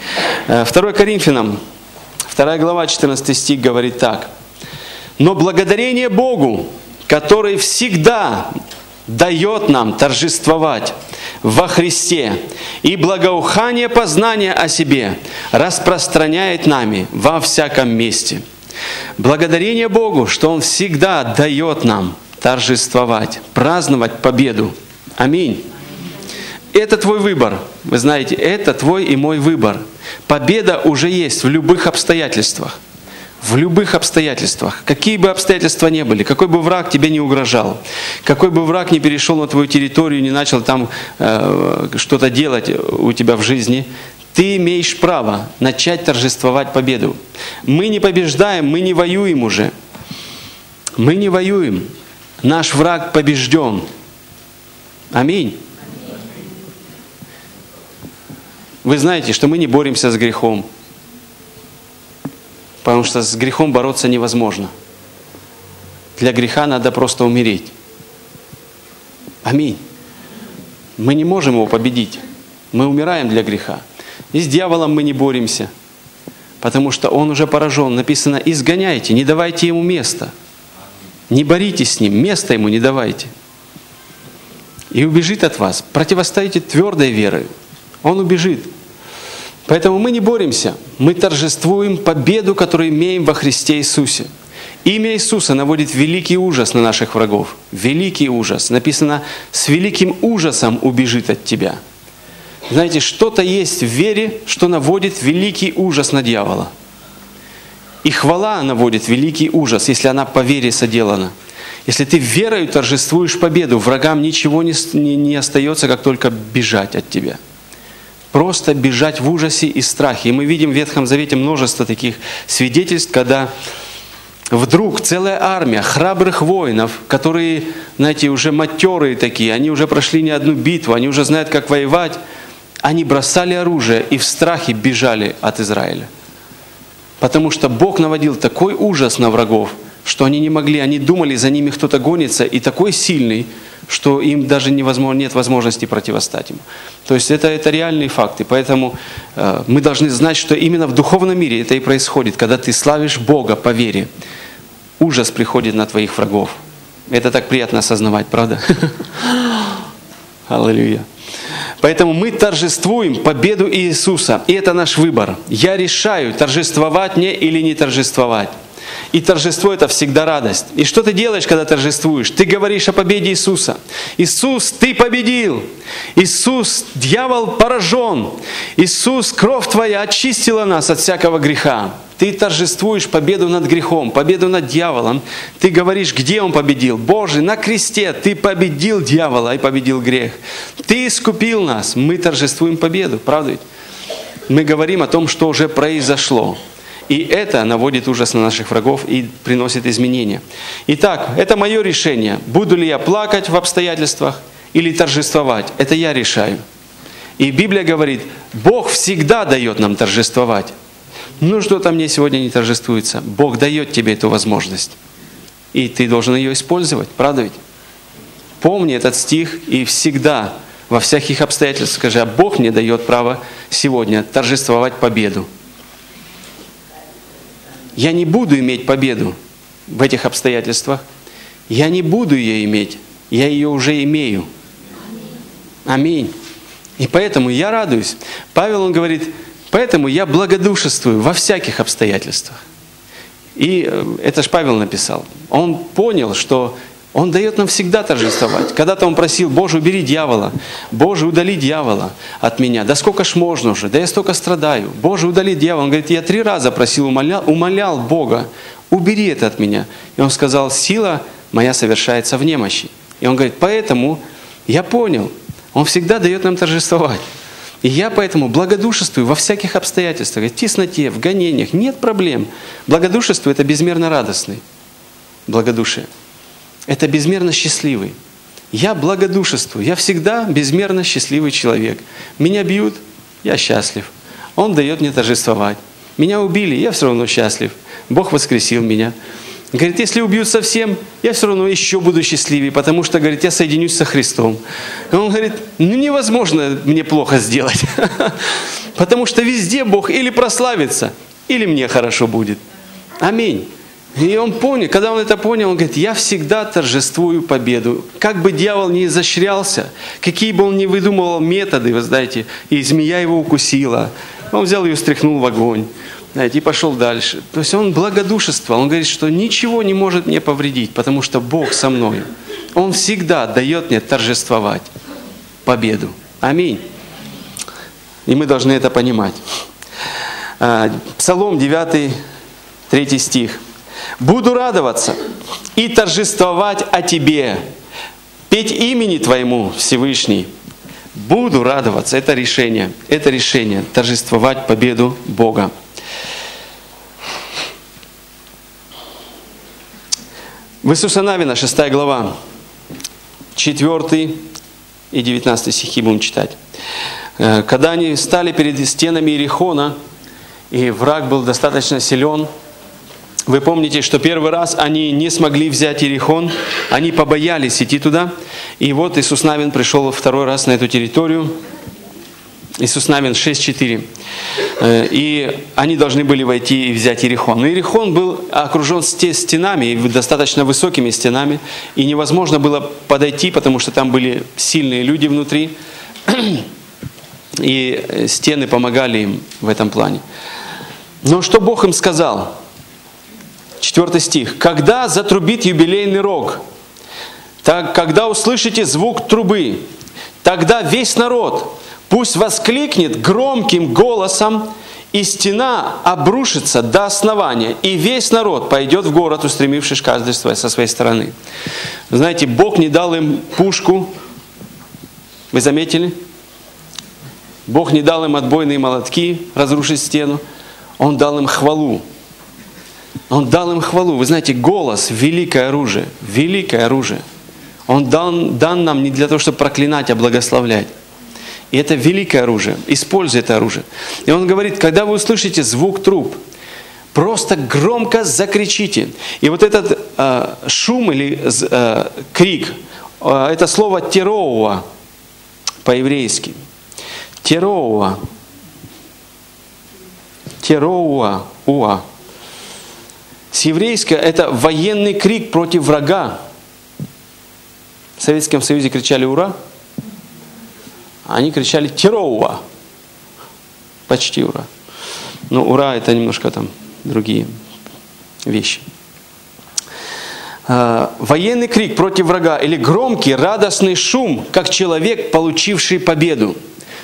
2 э, Коринфянам, 2 глава, 14 стих говорит так. «Но благодарение Богу, который всегда дает нам торжествовать во Христе, и благоухание познания о себе распространяет нами во всяком месте. Благодарение Богу, что Он всегда дает нам торжествовать, праздновать победу. Аминь. Это твой выбор. Вы знаете, это твой и мой выбор. Победа уже есть в любых обстоятельствах в любых обстоятельствах, какие бы обстоятельства ни были, какой бы враг тебе не угрожал, какой бы враг не перешел на твою территорию, не начал там э, что-то делать у тебя в жизни, ты имеешь право начать торжествовать победу. Мы не побеждаем, мы не воюем уже. Мы не воюем. Наш враг побежден. Аминь. Вы знаете, что мы не боремся с грехом. Потому что с грехом бороться невозможно. Для греха надо просто умереть. Аминь. Мы не можем его победить. Мы умираем для греха. И с дьяволом мы не боремся. потому что он уже поражен. Написано, изгоняйте, не давайте ему места. Не боритесь с ним, места ему не давайте. И убежит от вас. Противостоите твердой верой. Он убежит. Поэтому мы не боремся, мы торжествуем победу, которую имеем во Христе Иисусе. Имя Иисуса наводит великий ужас на наших врагов. Великий ужас. Написано, с великим ужасом убежит от тебя. Знаете, что-то есть в вере, что наводит великий ужас на дьявола. И хвала наводит великий ужас, если она по вере соделана. Если ты верою торжествуешь победу, врагам ничего не, не, не остается, как только бежать от тебя. Просто бежать в ужасе и страхе. И мы видим в Ветхом Завете множество таких свидетельств, когда вдруг целая армия храбрых воинов, которые, знаете, уже матерые такие, они уже прошли не одну битву, они уже знают, как воевать, они бросали оружие и в страхе бежали от Израиля. Потому что Бог наводил такой ужас на врагов, что они не могли, они думали, за ними кто-то гонится, и такой сильный, что им даже невозможно, нет возможности противостать ему. То есть это, это реальные факты. Поэтому э, мы должны знать, что именно в духовном мире это и происходит, когда ты славишь Бога по вере. Ужас приходит на твоих врагов. Это так приятно осознавать, правда? Аллилуйя. Поэтому мы торжествуем победу Иисуса, и это наш выбор. Я решаю, торжествовать мне или не торжествовать. И торжество это всегда радость. И что ты делаешь, когда торжествуешь? Ты говоришь о победе Иисуса. Иисус, ты победил. Иисус, дьявол поражен. Иисус, кровь твоя очистила нас от всякого греха. Ты торжествуешь победу над грехом, победу над дьяволом. Ты говоришь, где он победил? Боже, на кресте ты победил дьявола и победил грех. Ты искупил нас. Мы торжествуем победу, правда ведь? Мы говорим о том, что уже произошло. И это наводит ужас на наших врагов и приносит изменения. Итак, это мое решение. Буду ли я плакать в обстоятельствах или торжествовать? Это я решаю. И Библия говорит, Бог всегда дает нам торжествовать. Ну что-то мне сегодня не торжествуется. Бог дает тебе эту возможность. И ты должен ее использовать, правда ведь? Помни этот стих и всегда, во всяких обстоятельствах скажи, а Бог мне дает право сегодня торжествовать победу. Я не буду иметь победу в этих обстоятельствах. Я не буду ее иметь. Я ее уже имею. Аминь. И поэтому я радуюсь. Павел, он говорит, поэтому я благодушествую во всяких обстоятельствах. И э, это ж Павел написал. Он понял, что он дает нам всегда торжествовать. Когда-то он просил, Боже, убери дьявола, Боже, удали дьявола от меня. Да сколько ж можно уже, да я столько страдаю. Боже, удали дьявола. Он говорит, я три раза просил, умолял, умолял Бога, убери это от меня. И он сказал, сила моя совершается в немощи. И он говорит, поэтому я понял, он всегда дает нам торжествовать. И я поэтому благодушествую во всяких обстоятельствах, в тесноте, в гонениях, нет проблем. Благодушество – это безмерно радостный. Благодушие – это безмерно счастливый. Я благодушествую, я всегда безмерно счастливый человек. Меня бьют, я счастлив. Он дает мне торжествовать. Меня убили, я все равно счастлив. Бог воскресил меня. Говорит, если убьют совсем, я все равно еще буду счастливее, потому что, говорит, я соединюсь со Христом. Он говорит, ну невозможно мне плохо сделать, потому что везде Бог или прославится, или мне хорошо будет. Аминь. И он понял, когда он это понял, он говорит, я всегда торжествую победу. Как бы дьявол не изощрялся, какие бы он ни выдумывал методы, вы знаете, и змея его укусила, он взял ее, стряхнул в огонь, знаете, и пошел дальше. То есть он благодушествовал, он говорит, что ничего не может мне повредить, потому что Бог со мной. Он всегда дает мне торжествовать победу. Аминь. И мы должны это понимать. А, Псалом 9, 3 стих. Буду радоваться и торжествовать о Тебе, петь имени Твоему, Всевышний. Буду радоваться. Это решение. Это решение. Торжествовать победу Бога. В Иисуса Навина, 6 глава, 4 и 19 стихи будем читать. Э, когда они стали перед стенами Иерихона, и враг был достаточно силен, вы помните, что первый раз они не смогли взять Иерихон, они побоялись идти туда. И вот Иисус Навин пришел второй раз на эту территорию. Иисус Навин 6.4. Э, И они должны были войти и взять Иерихон. Но Иерихон был окружен сте- стенами, достаточно высокими стенами, и невозможно было подойти, потому что там были сильные люди внутри, и стены помогали им в этом плане. Но что Бог им сказал? Четвертый стих. «Когда затрубит юбилейный рог, так, когда услышите звук трубы, тогда весь народ пусть воскликнет громким голосом, и стена обрушится до основания, и весь народ пойдет в город, устремившись каждый со своей стороны». Знаете, Бог не дал им пушку, вы заметили? Бог не дал им отбойные молотки разрушить стену, Он дал им хвалу. Он дал им хвалу. Вы знаете, голос – великое оружие. Великое оружие. Он дан, дан нам не для того, чтобы проклинать, а благословлять. И это великое оружие. Используй это оружие. И он говорит, когда вы услышите звук труб, просто громко закричите. И вот этот э, шум или э, крик, э, это слово тероуа по-еврейски. Тероуа. Тероуа. Уа. С еврейского это военный крик против врага. В Советском Союзе кричали «Ура!», они кричали «Тероуа!». Почти «Ура!». Но «Ура» это немножко там другие вещи. А, Военный крик против врага или громкий радостный шум, как человек, получивший победу.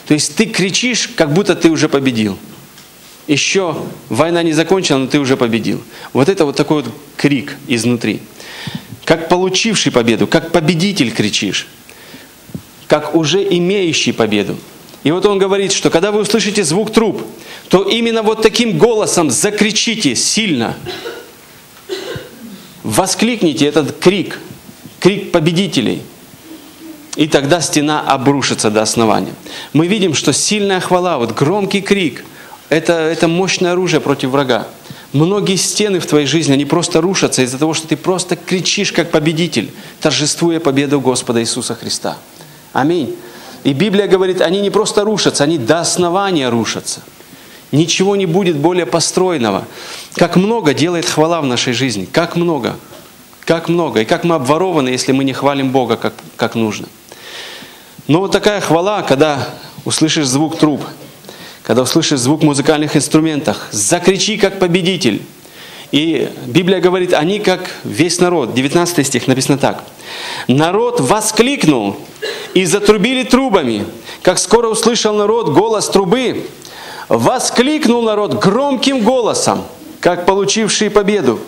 То есть ты кричишь, как будто ты уже победил. Еще война не закончена, но ты уже победил. Вот это вот такой вот крик изнутри. Как получивший победу, как победитель кричишь. Как уже имеющий победу. И вот он говорит, что когда вы услышите звук труб, то именно вот таким голосом закричите сильно. Воскликните этот крик, крик победителей. И тогда стена обрушится до основания. Мы видим, что сильная хвала, вот громкий крик, это, это мощное оружие против врага. Многие стены в твоей жизни, они просто рушатся из-за того, что ты просто кричишь как победитель, торжествуя победу Господа Иисуса Христа. Аминь. И Библия говорит, они не просто рушатся, они до основания рушатся. Ничего не будет более построенного. Как много делает хвала в нашей жизни. Как много. Как много. И как мы обворованы, если мы не хвалим Бога как, как нужно. Но вот такая хвала, когда услышишь звук труб, когда услышишь звук музыкальных инструментах, закричи как победитель. И Библия говорит, они как весь народ. 19 стих написано так. Народ воскликнул и затрубили трубами. Как скоро услышал народ голос трубы, воскликнул народ громким голосом, как получивший победу.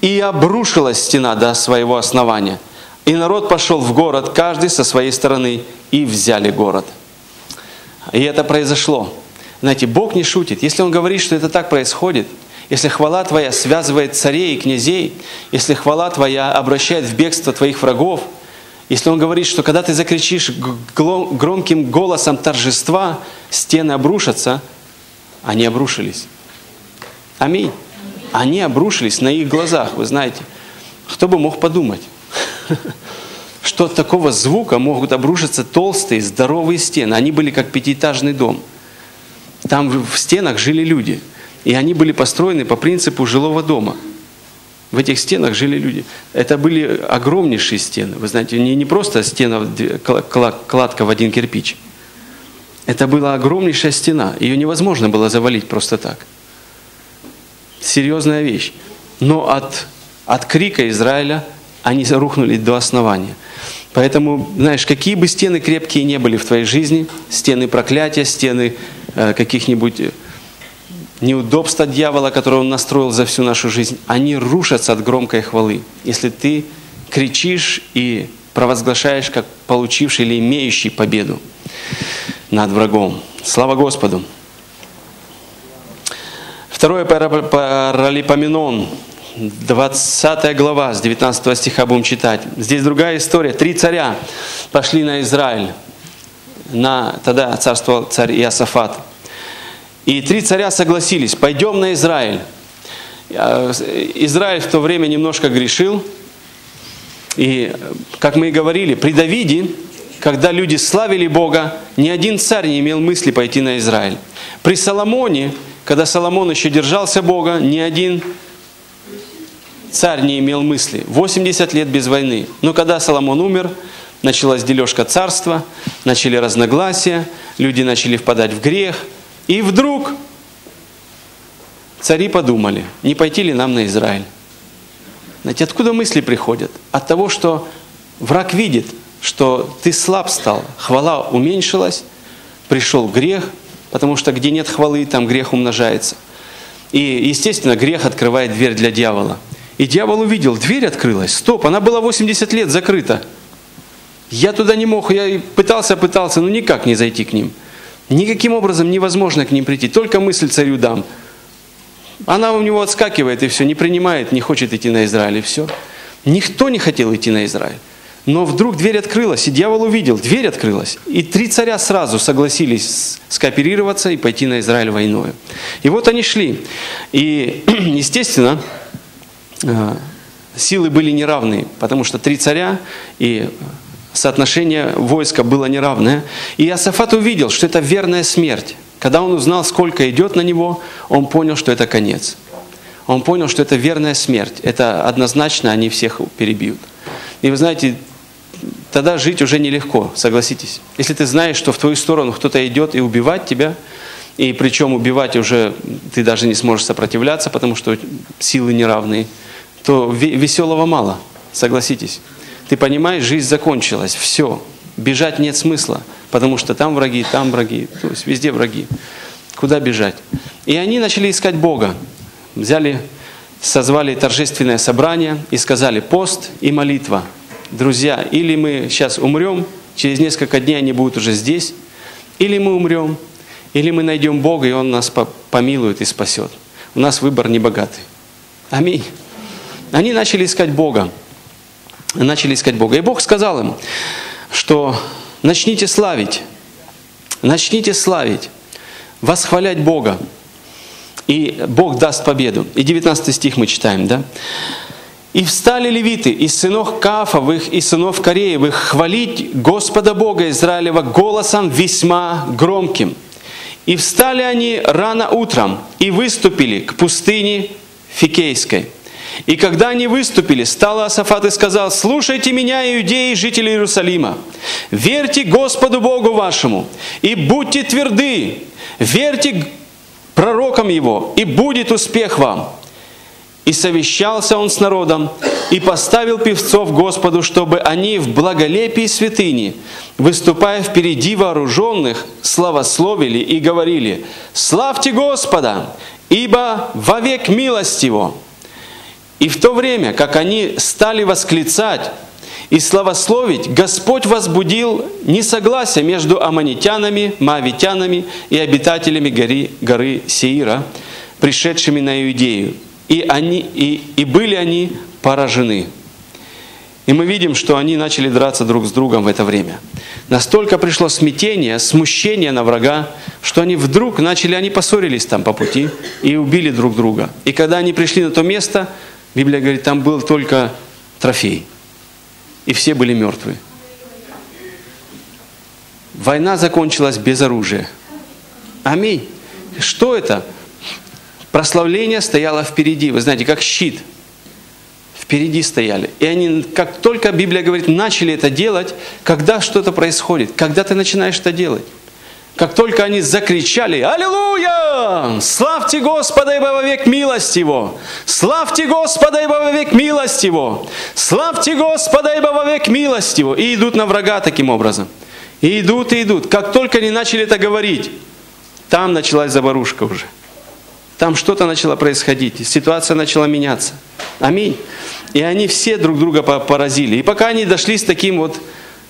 И обрушилась стена до своего основания. И народ пошел в город, каждый со своей стороны, и взяли город. И это произошло. Знаете, Бог не шутит. Если Он говорит, что это так происходит, если хвала Твоя связывает царей и князей, если хвала Твоя обращает в бегство Твоих врагов, если Он говорит, что когда ты закричишь громким голосом торжества, стены обрушатся, они обрушились. Аминь. Они обрушились на их глазах, вы знаете. Кто бы мог подумать, что от такого звука могут обрушиться толстые, здоровые стены. Они были как пятиэтажный дом. Там в стенах жили люди. И они были построены по принципу жилого дома. В этих стенах жили люди. Это были огромнейшие стены. Вы знаете, не, не просто стена, кладка в один кирпич. Это была огромнейшая стена. Ее невозможно было завалить просто так серьезная вещь. Но от, от крика Израиля они рухнули до основания. Поэтому, знаешь, какие бы стены крепкие не были в твоей жизни, стены проклятия, стены каких-нибудь неудобств от дьявола, которые он настроил за всю нашу жизнь, они рушатся от громкой хвалы. Если ты кричишь и провозглашаешь, как получивший или имеющий победу над врагом. Слава Господу! Второе паралипоменон, 20 глава, с 19 стиха будем читать. Здесь другая история. Три царя пошли на Израиль. На, тогда царствовал царь Иосафат. И три царя согласились, пойдем на Израиль. Израиль в то время немножко грешил. И, как мы и говорили, при Давиде, когда люди славили Бога, ни один царь не имел мысли пойти на Израиль. При Соломоне когда Соломон еще держался Бога, ни один царь не имел мысли. 80 лет без войны. Но когда Соломон умер, началась дележка царства, начали разногласия, люди начали впадать в грех. И вдруг цари подумали, не пойти ли нам на Израиль. Знаете, откуда мысли приходят? От того, что враг видит, что ты слаб стал, хвала уменьшилась, пришел грех, потому что где нет хвалы, там грех умножается. И, естественно, грех открывает дверь для дьявола. И дьявол увидел, дверь открылась. Стоп, она была 80 лет закрыта. Я туда не мог, я пытался, пытался, но никак не зайти к ним. Никаким образом невозможно к ним прийти, только мысль царю дам. Она у него отскакивает и все, не принимает, не хочет идти на Израиль и все. Никто не хотел идти на Израиль. Но вдруг дверь открылась, и дьявол увидел, дверь открылась. И три царя сразу согласились скооперироваться и пойти на Израиль войной. И вот они шли. И, естественно, э, силы были неравные, потому что три царя и соотношение войска было неравное. И Иосафат увидел, что это верная смерть. Когда он узнал, сколько идет на него, он понял, что это конец. Он понял, что это верная смерть. Это однозначно они всех перебьют. И вы знаете, тогда жить уже нелегко, согласитесь. Если ты знаешь, что в твою сторону кто-то идет и убивать тебя, и причем убивать уже ты даже не сможешь сопротивляться, потому что силы неравные, то веселого мало, согласитесь. Ты понимаешь, жизнь закончилась, все, бежать нет смысла, потому что там враги, там враги, то есть везде враги. Куда бежать? И они начали искать Бога. Взяли, созвали торжественное собрание и сказали пост и молитва. Друзья, или мы сейчас умрем, через несколько дней они будут уже здесь, или мы умрем, или мы найдем Бога, и Он нас помилует и спасет. У нас выбор не богатый. Аминь. Они начали искать Бога начали искать Бога. И Бог сказал им, что начните славить, начните славить, восхвалять Бога, и Бог даст победу. И 19 стих мы читаем, да? «И встали левиты из сынов Кафовых и сынов Кореевых хвалить Господа Бога Израилева голосом весьма громким. И встали они рано утром и выступили к пустыне Фикейской. И когда они выступили, стал Асафат и сказал, «Слушайте меня, иудеи, жители Иерусалима, верьте Господу Богу вашему, и будьте тверды, верьте пророкам Его, и будет успех вам». И совещался он с народом, и поставил певцов Господу, чтобы они в благолепии святыни, выступая впереди вооруженных, славословили и говорили, «Славьте Господа, ибо вовек милость Его». И в то время, как они стали восклицать и славословить, Господь возбудил несогласие между аммонитянами, маавитянами и обитателями горы, горы Сеира, пришедшими на Иудею. И, они, и, и были они поражены. И мы видим, что они начали драться друг с другом в это время. Настолько пришло смятение, смущение на врага, что они вдруг начали, они поссорились там по пути и убили друг друга. И когда они пришли на то место, Библия говорит, там был только трофей. И все были мертвы. Война закончилась без оружия. Аминь. Что это? Прославление стояло впереди. Вы знаете, как щит. Впереди стояли. И они, как только Библия говорит, начали это делать, когда что-то происходит, когда ты начинаешь это делать. Как только они закричали «Аллилуйя! Славьте Господа, ибо вовек милость Его! Славьте Господа, ибо вовек милость Его! Славьте Господа, ибо вовек милость Его!» И идут на врага таким образом. И идут, и идут. Как только они начали это говорить, там началась заварушка уже. Там что-то начало происходить, ситуация начала меняться. Аминь. И они все друг друга поразили. И пока они дошли с таким вот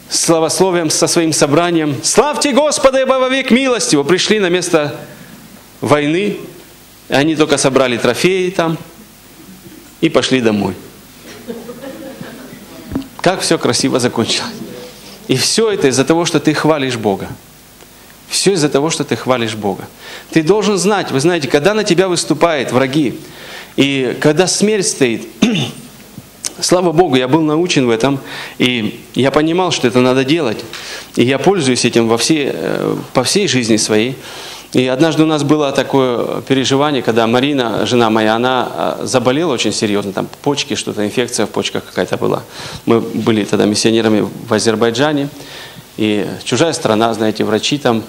славословием, со своим собранием. Славьте Господа, ибо во век милость его. Пришли на место войны, они только собрали трофеи там и пошли домой. Как все красиво закончилось. И все это из-за того, что ты хвалишь Бога. Все из-за того, что ты хвалишь Бога. Ты должен знать, вы знаете, когда на тебя выступают враги, и когда смерть стоит, Слава Богу, я был научен в этом, и я понимал, что это надо делать. И я пользуюсь этим во всей, э, по всей жизни своей. И однажды у нас было такое переживание, когда Марина, жена моя, она а, заболела очень серьезно, там почки, что-то, инфекция в почках какая-то была. Мы были тогда миссионерами в Азербайджане, и чужая страна, знаете, врачи там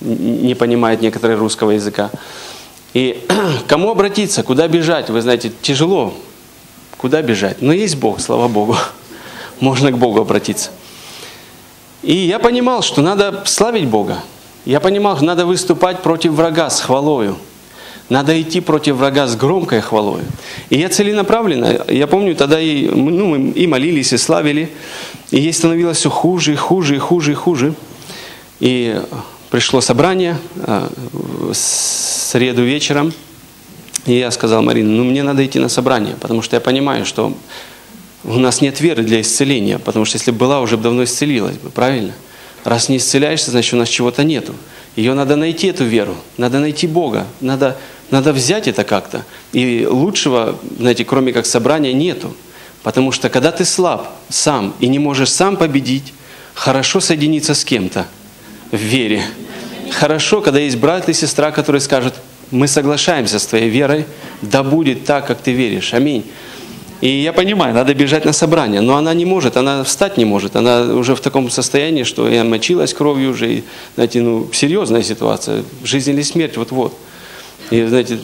не понимают некоторые русского языка. И кому обратиться, куда бежать, вы знаете, тяжело, куда бежать. Но есть Бог, слава Богу, можно к Богу обратиться. И я понимал, что надо славить Бога, я понимал, что надо выступать против врага с хвалою. Надо идти против врага с громкой хвалой. И я целенаправленно, я помню, тогда и, ну, мы и молились, и славили, и ей становилось все хуже, и хуже, и хуже, и хуже. И пришло собрание э, в среду вечером, и я сказал Марине, ну мне надо идти на собрание, потому что я понимаю, что у нас нет веры для исцеления, потому что если бы была, уже давно исцелилась бы, правильно? Раз не исцеляешься, значит у нас чего-то нету. Ее надо найти, эту веру, надо найти Бога, надо, надо взять это как-то. И лучшего, знаете, кроме как собрания, нету. Потому что когда ты слаб сам и не можешь сам победить, хорошо соединиться с кем-то в вере. Хорошо, когда есть брат и сестра, которые скажут, мы соглашаемся с твоей верой, да будет так, как ты веришь. Аминь. И я понимаю, надо бежать на собрание, но она не может, она встать не может, она уже в таком состоянии, что и мочилась кровью уже, и, знаете, ну, серьезная ситуация, жизнь или смерть, вот-вот. И, знаете,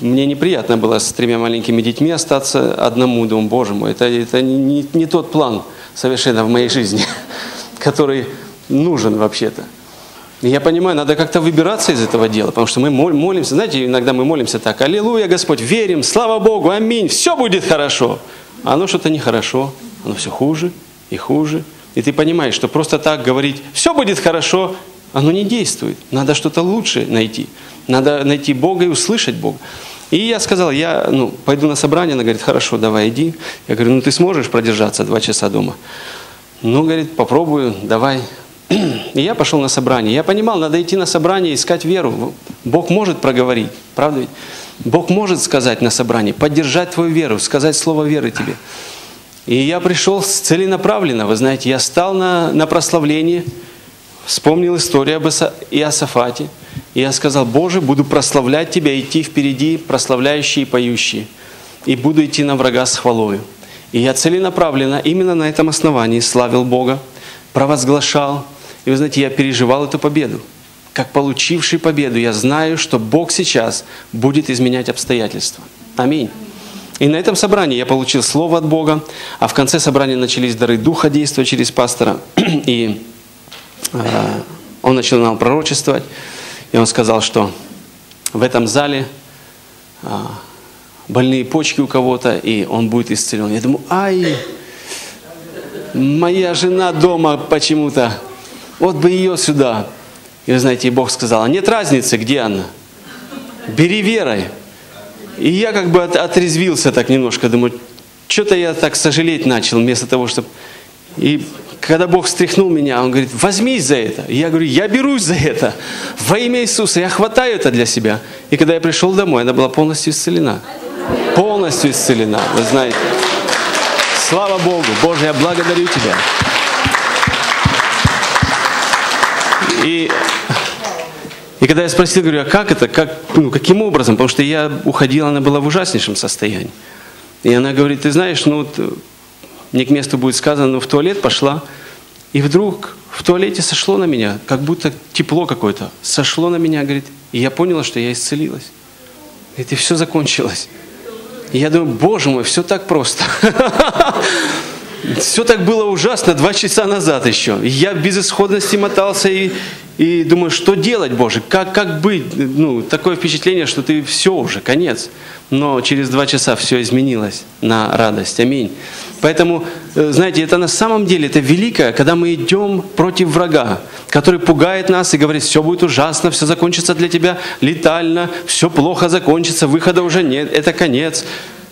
мне неприятно было с тремя маленькими детьми остаться одному, думаю, Боже мой, это, это не, не тот план совершенно в моей жизни, который нужен вообще-то. Я понимаю, надо как-то выбираться из этого дела, потому что мы молимся, знаете, иногда мы молимся так, аллилуйя, Господь, верим, слава Богу, аминь, все будет хорошо. А оно что-то нехорошо, оно все хуже и хуже. И ты понимаешь, что просто так говорить, все будет хорошо, оно не действует. Надо что-то лучше найти. Надо найти Бога и услышать Бога. И я сказал, я ну, пойду на собрание. Она говорит, хорошо, давай иди. Я говорю, ну ты сможешь продержаться два часа дома? Ну, говорит, попробую, давай. И я пошел на собрание. Я понимал, надо идти на собрание, искать веру. Бог может проговорить, правда ведь? Бог может сказать на собрании, поддержать твою веру, сказать слово веры тебе. И я пришел целенаправленно, вы знаете, я стал на, на прославление, вспомнил историю об Иосафате. И я сказал, Боже, буду прославлять Тебя, идти впереди, прославляющие и поющие. И буду идти на врага с хвалою. И я целенаправленно именно на этом основании славил Бога, провозглашал, и вы знаете, я переживал эту победу. Как получивший победу, я знаю, что Бог сейчас будет изменять обстоятельства. Аминь. И на этом собрании я получил слово от Бога, а в конце собрания начались дары Духа действовать через пастора. И э, он нам пророчествовать. И он сказал, что в этом зале э, больные почки у кого-то, и он будет исцелен. Я думаю, ай, моя жена дома почему-то вот бы ее сюда. И вы знаете, и Бог сказал, а нет разницы, где она. Бери верой. И я как бы от, отрезвился так немножко, думаю, что-то я так сожалеть начал, вместо того, чтобы... И когда Бог встряхнул меня, Он говорит, возьмись за это. И я говорю, я берусь за это. Во имя Иисуса, я хватаю это для себя. И когда я пришел домой, она была полностью исцелена. Полностью исцелена, вы знаете. Слава Богу. Боже, я благодарю Тебя. И, и когда я спросил, говорю, а как это, как, ну, каким образом? Потому что я уходила, она была в ужаснейшем состоянии. И она говорит, ты знаешь, ну, вот, не к месту будет сказано, но в туалет пошла, и вдруг в туалете сошло на меня, как будто тепло какое-то, сошло на меня, говорит, и я поняла, что я исцелилась. И все закончилось. И я думаю, боже мой, все так просто. Все так было ужасно два часа назад еще. Я в безысходности мотался и, и думаю, что делать, Боже, как, как быть? Ну, такое впечатление, что ты все уже, конец. Но через два часа все изменилось на радость. Аминь. Поэтому, э, знаете, это на самом деле, это великое, когда мы идем против врага, который пугает нас и говорит, все будет ужасно, все закончится для тебя летально, все плохо закончится, выхода уже нет, это конец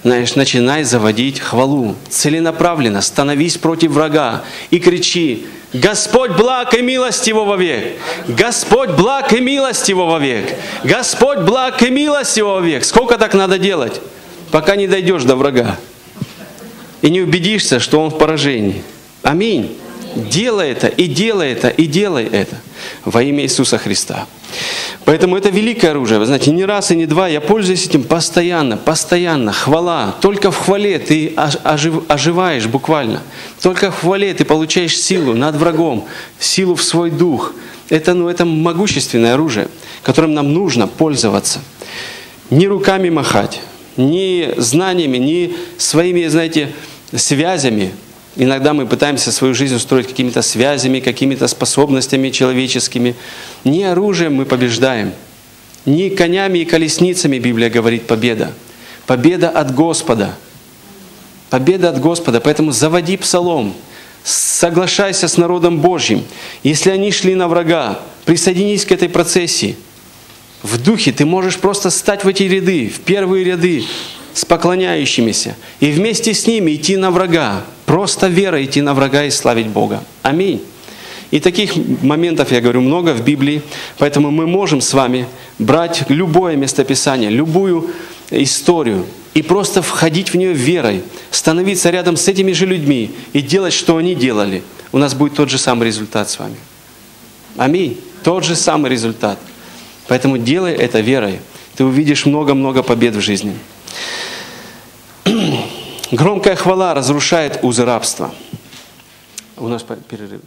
знаешь, начинай заводить хвалу. Целенаправленно становись против врага и кричи, Господь благ и милость его вовек. Господь благ и милость его вовек. Господь благ и милость его вовек. Сколько так надо делать, пока не дойдешь до врага и не убедишься, что он в поражении. Аминь. Делай это, и делай это, и делай это во имя Иисуса Христа. Поэтому это великое оружие. Вы знаете, не раз и не два я пользуюсь этим постоянно, постоянно. Хвала. Только в хвале ты ожив, оживаешь буквально. Только в хвале ты получаешь силу над врагом, силу в свой дух. Это, ну, это могущественное оружие, которым нам нужно пользоваться. Не руками махать, не знаниями, не своими, знаете, связями, Иногда мы пытаемся свою жизнь устроить какими-то связями, какими-то способностями человеческими. Не оружием мы побеждаем, не конями и колесницами, Библия говорит, победа. Победа от Господа. Победа от Господа. Поэтому заводи псалом, соглашайся с народом Божьим. Если они шли на врага, присоединись к этой процессии. В духе ты можешь просто стать в эти ряды, в первые ряды, с поклоняющимися, и вместе с ними идти на врага, просто верой идти на врага и славить Бога. Аминь. И таких моментов, я говорю, много в Библии, поэтому мы можем с вами брать любое местописание, любую историю и просто входить в нее верой, становиться рядом с этими же людьми и делать, что они делали. У нас будет тот же самый результат с вами. Аминь. Тот же самый результат. Поэтому делай это верой. Ты увидишь много-много побед в жизни. Громкая хвала разрушает узы рабства. У нас перерыв.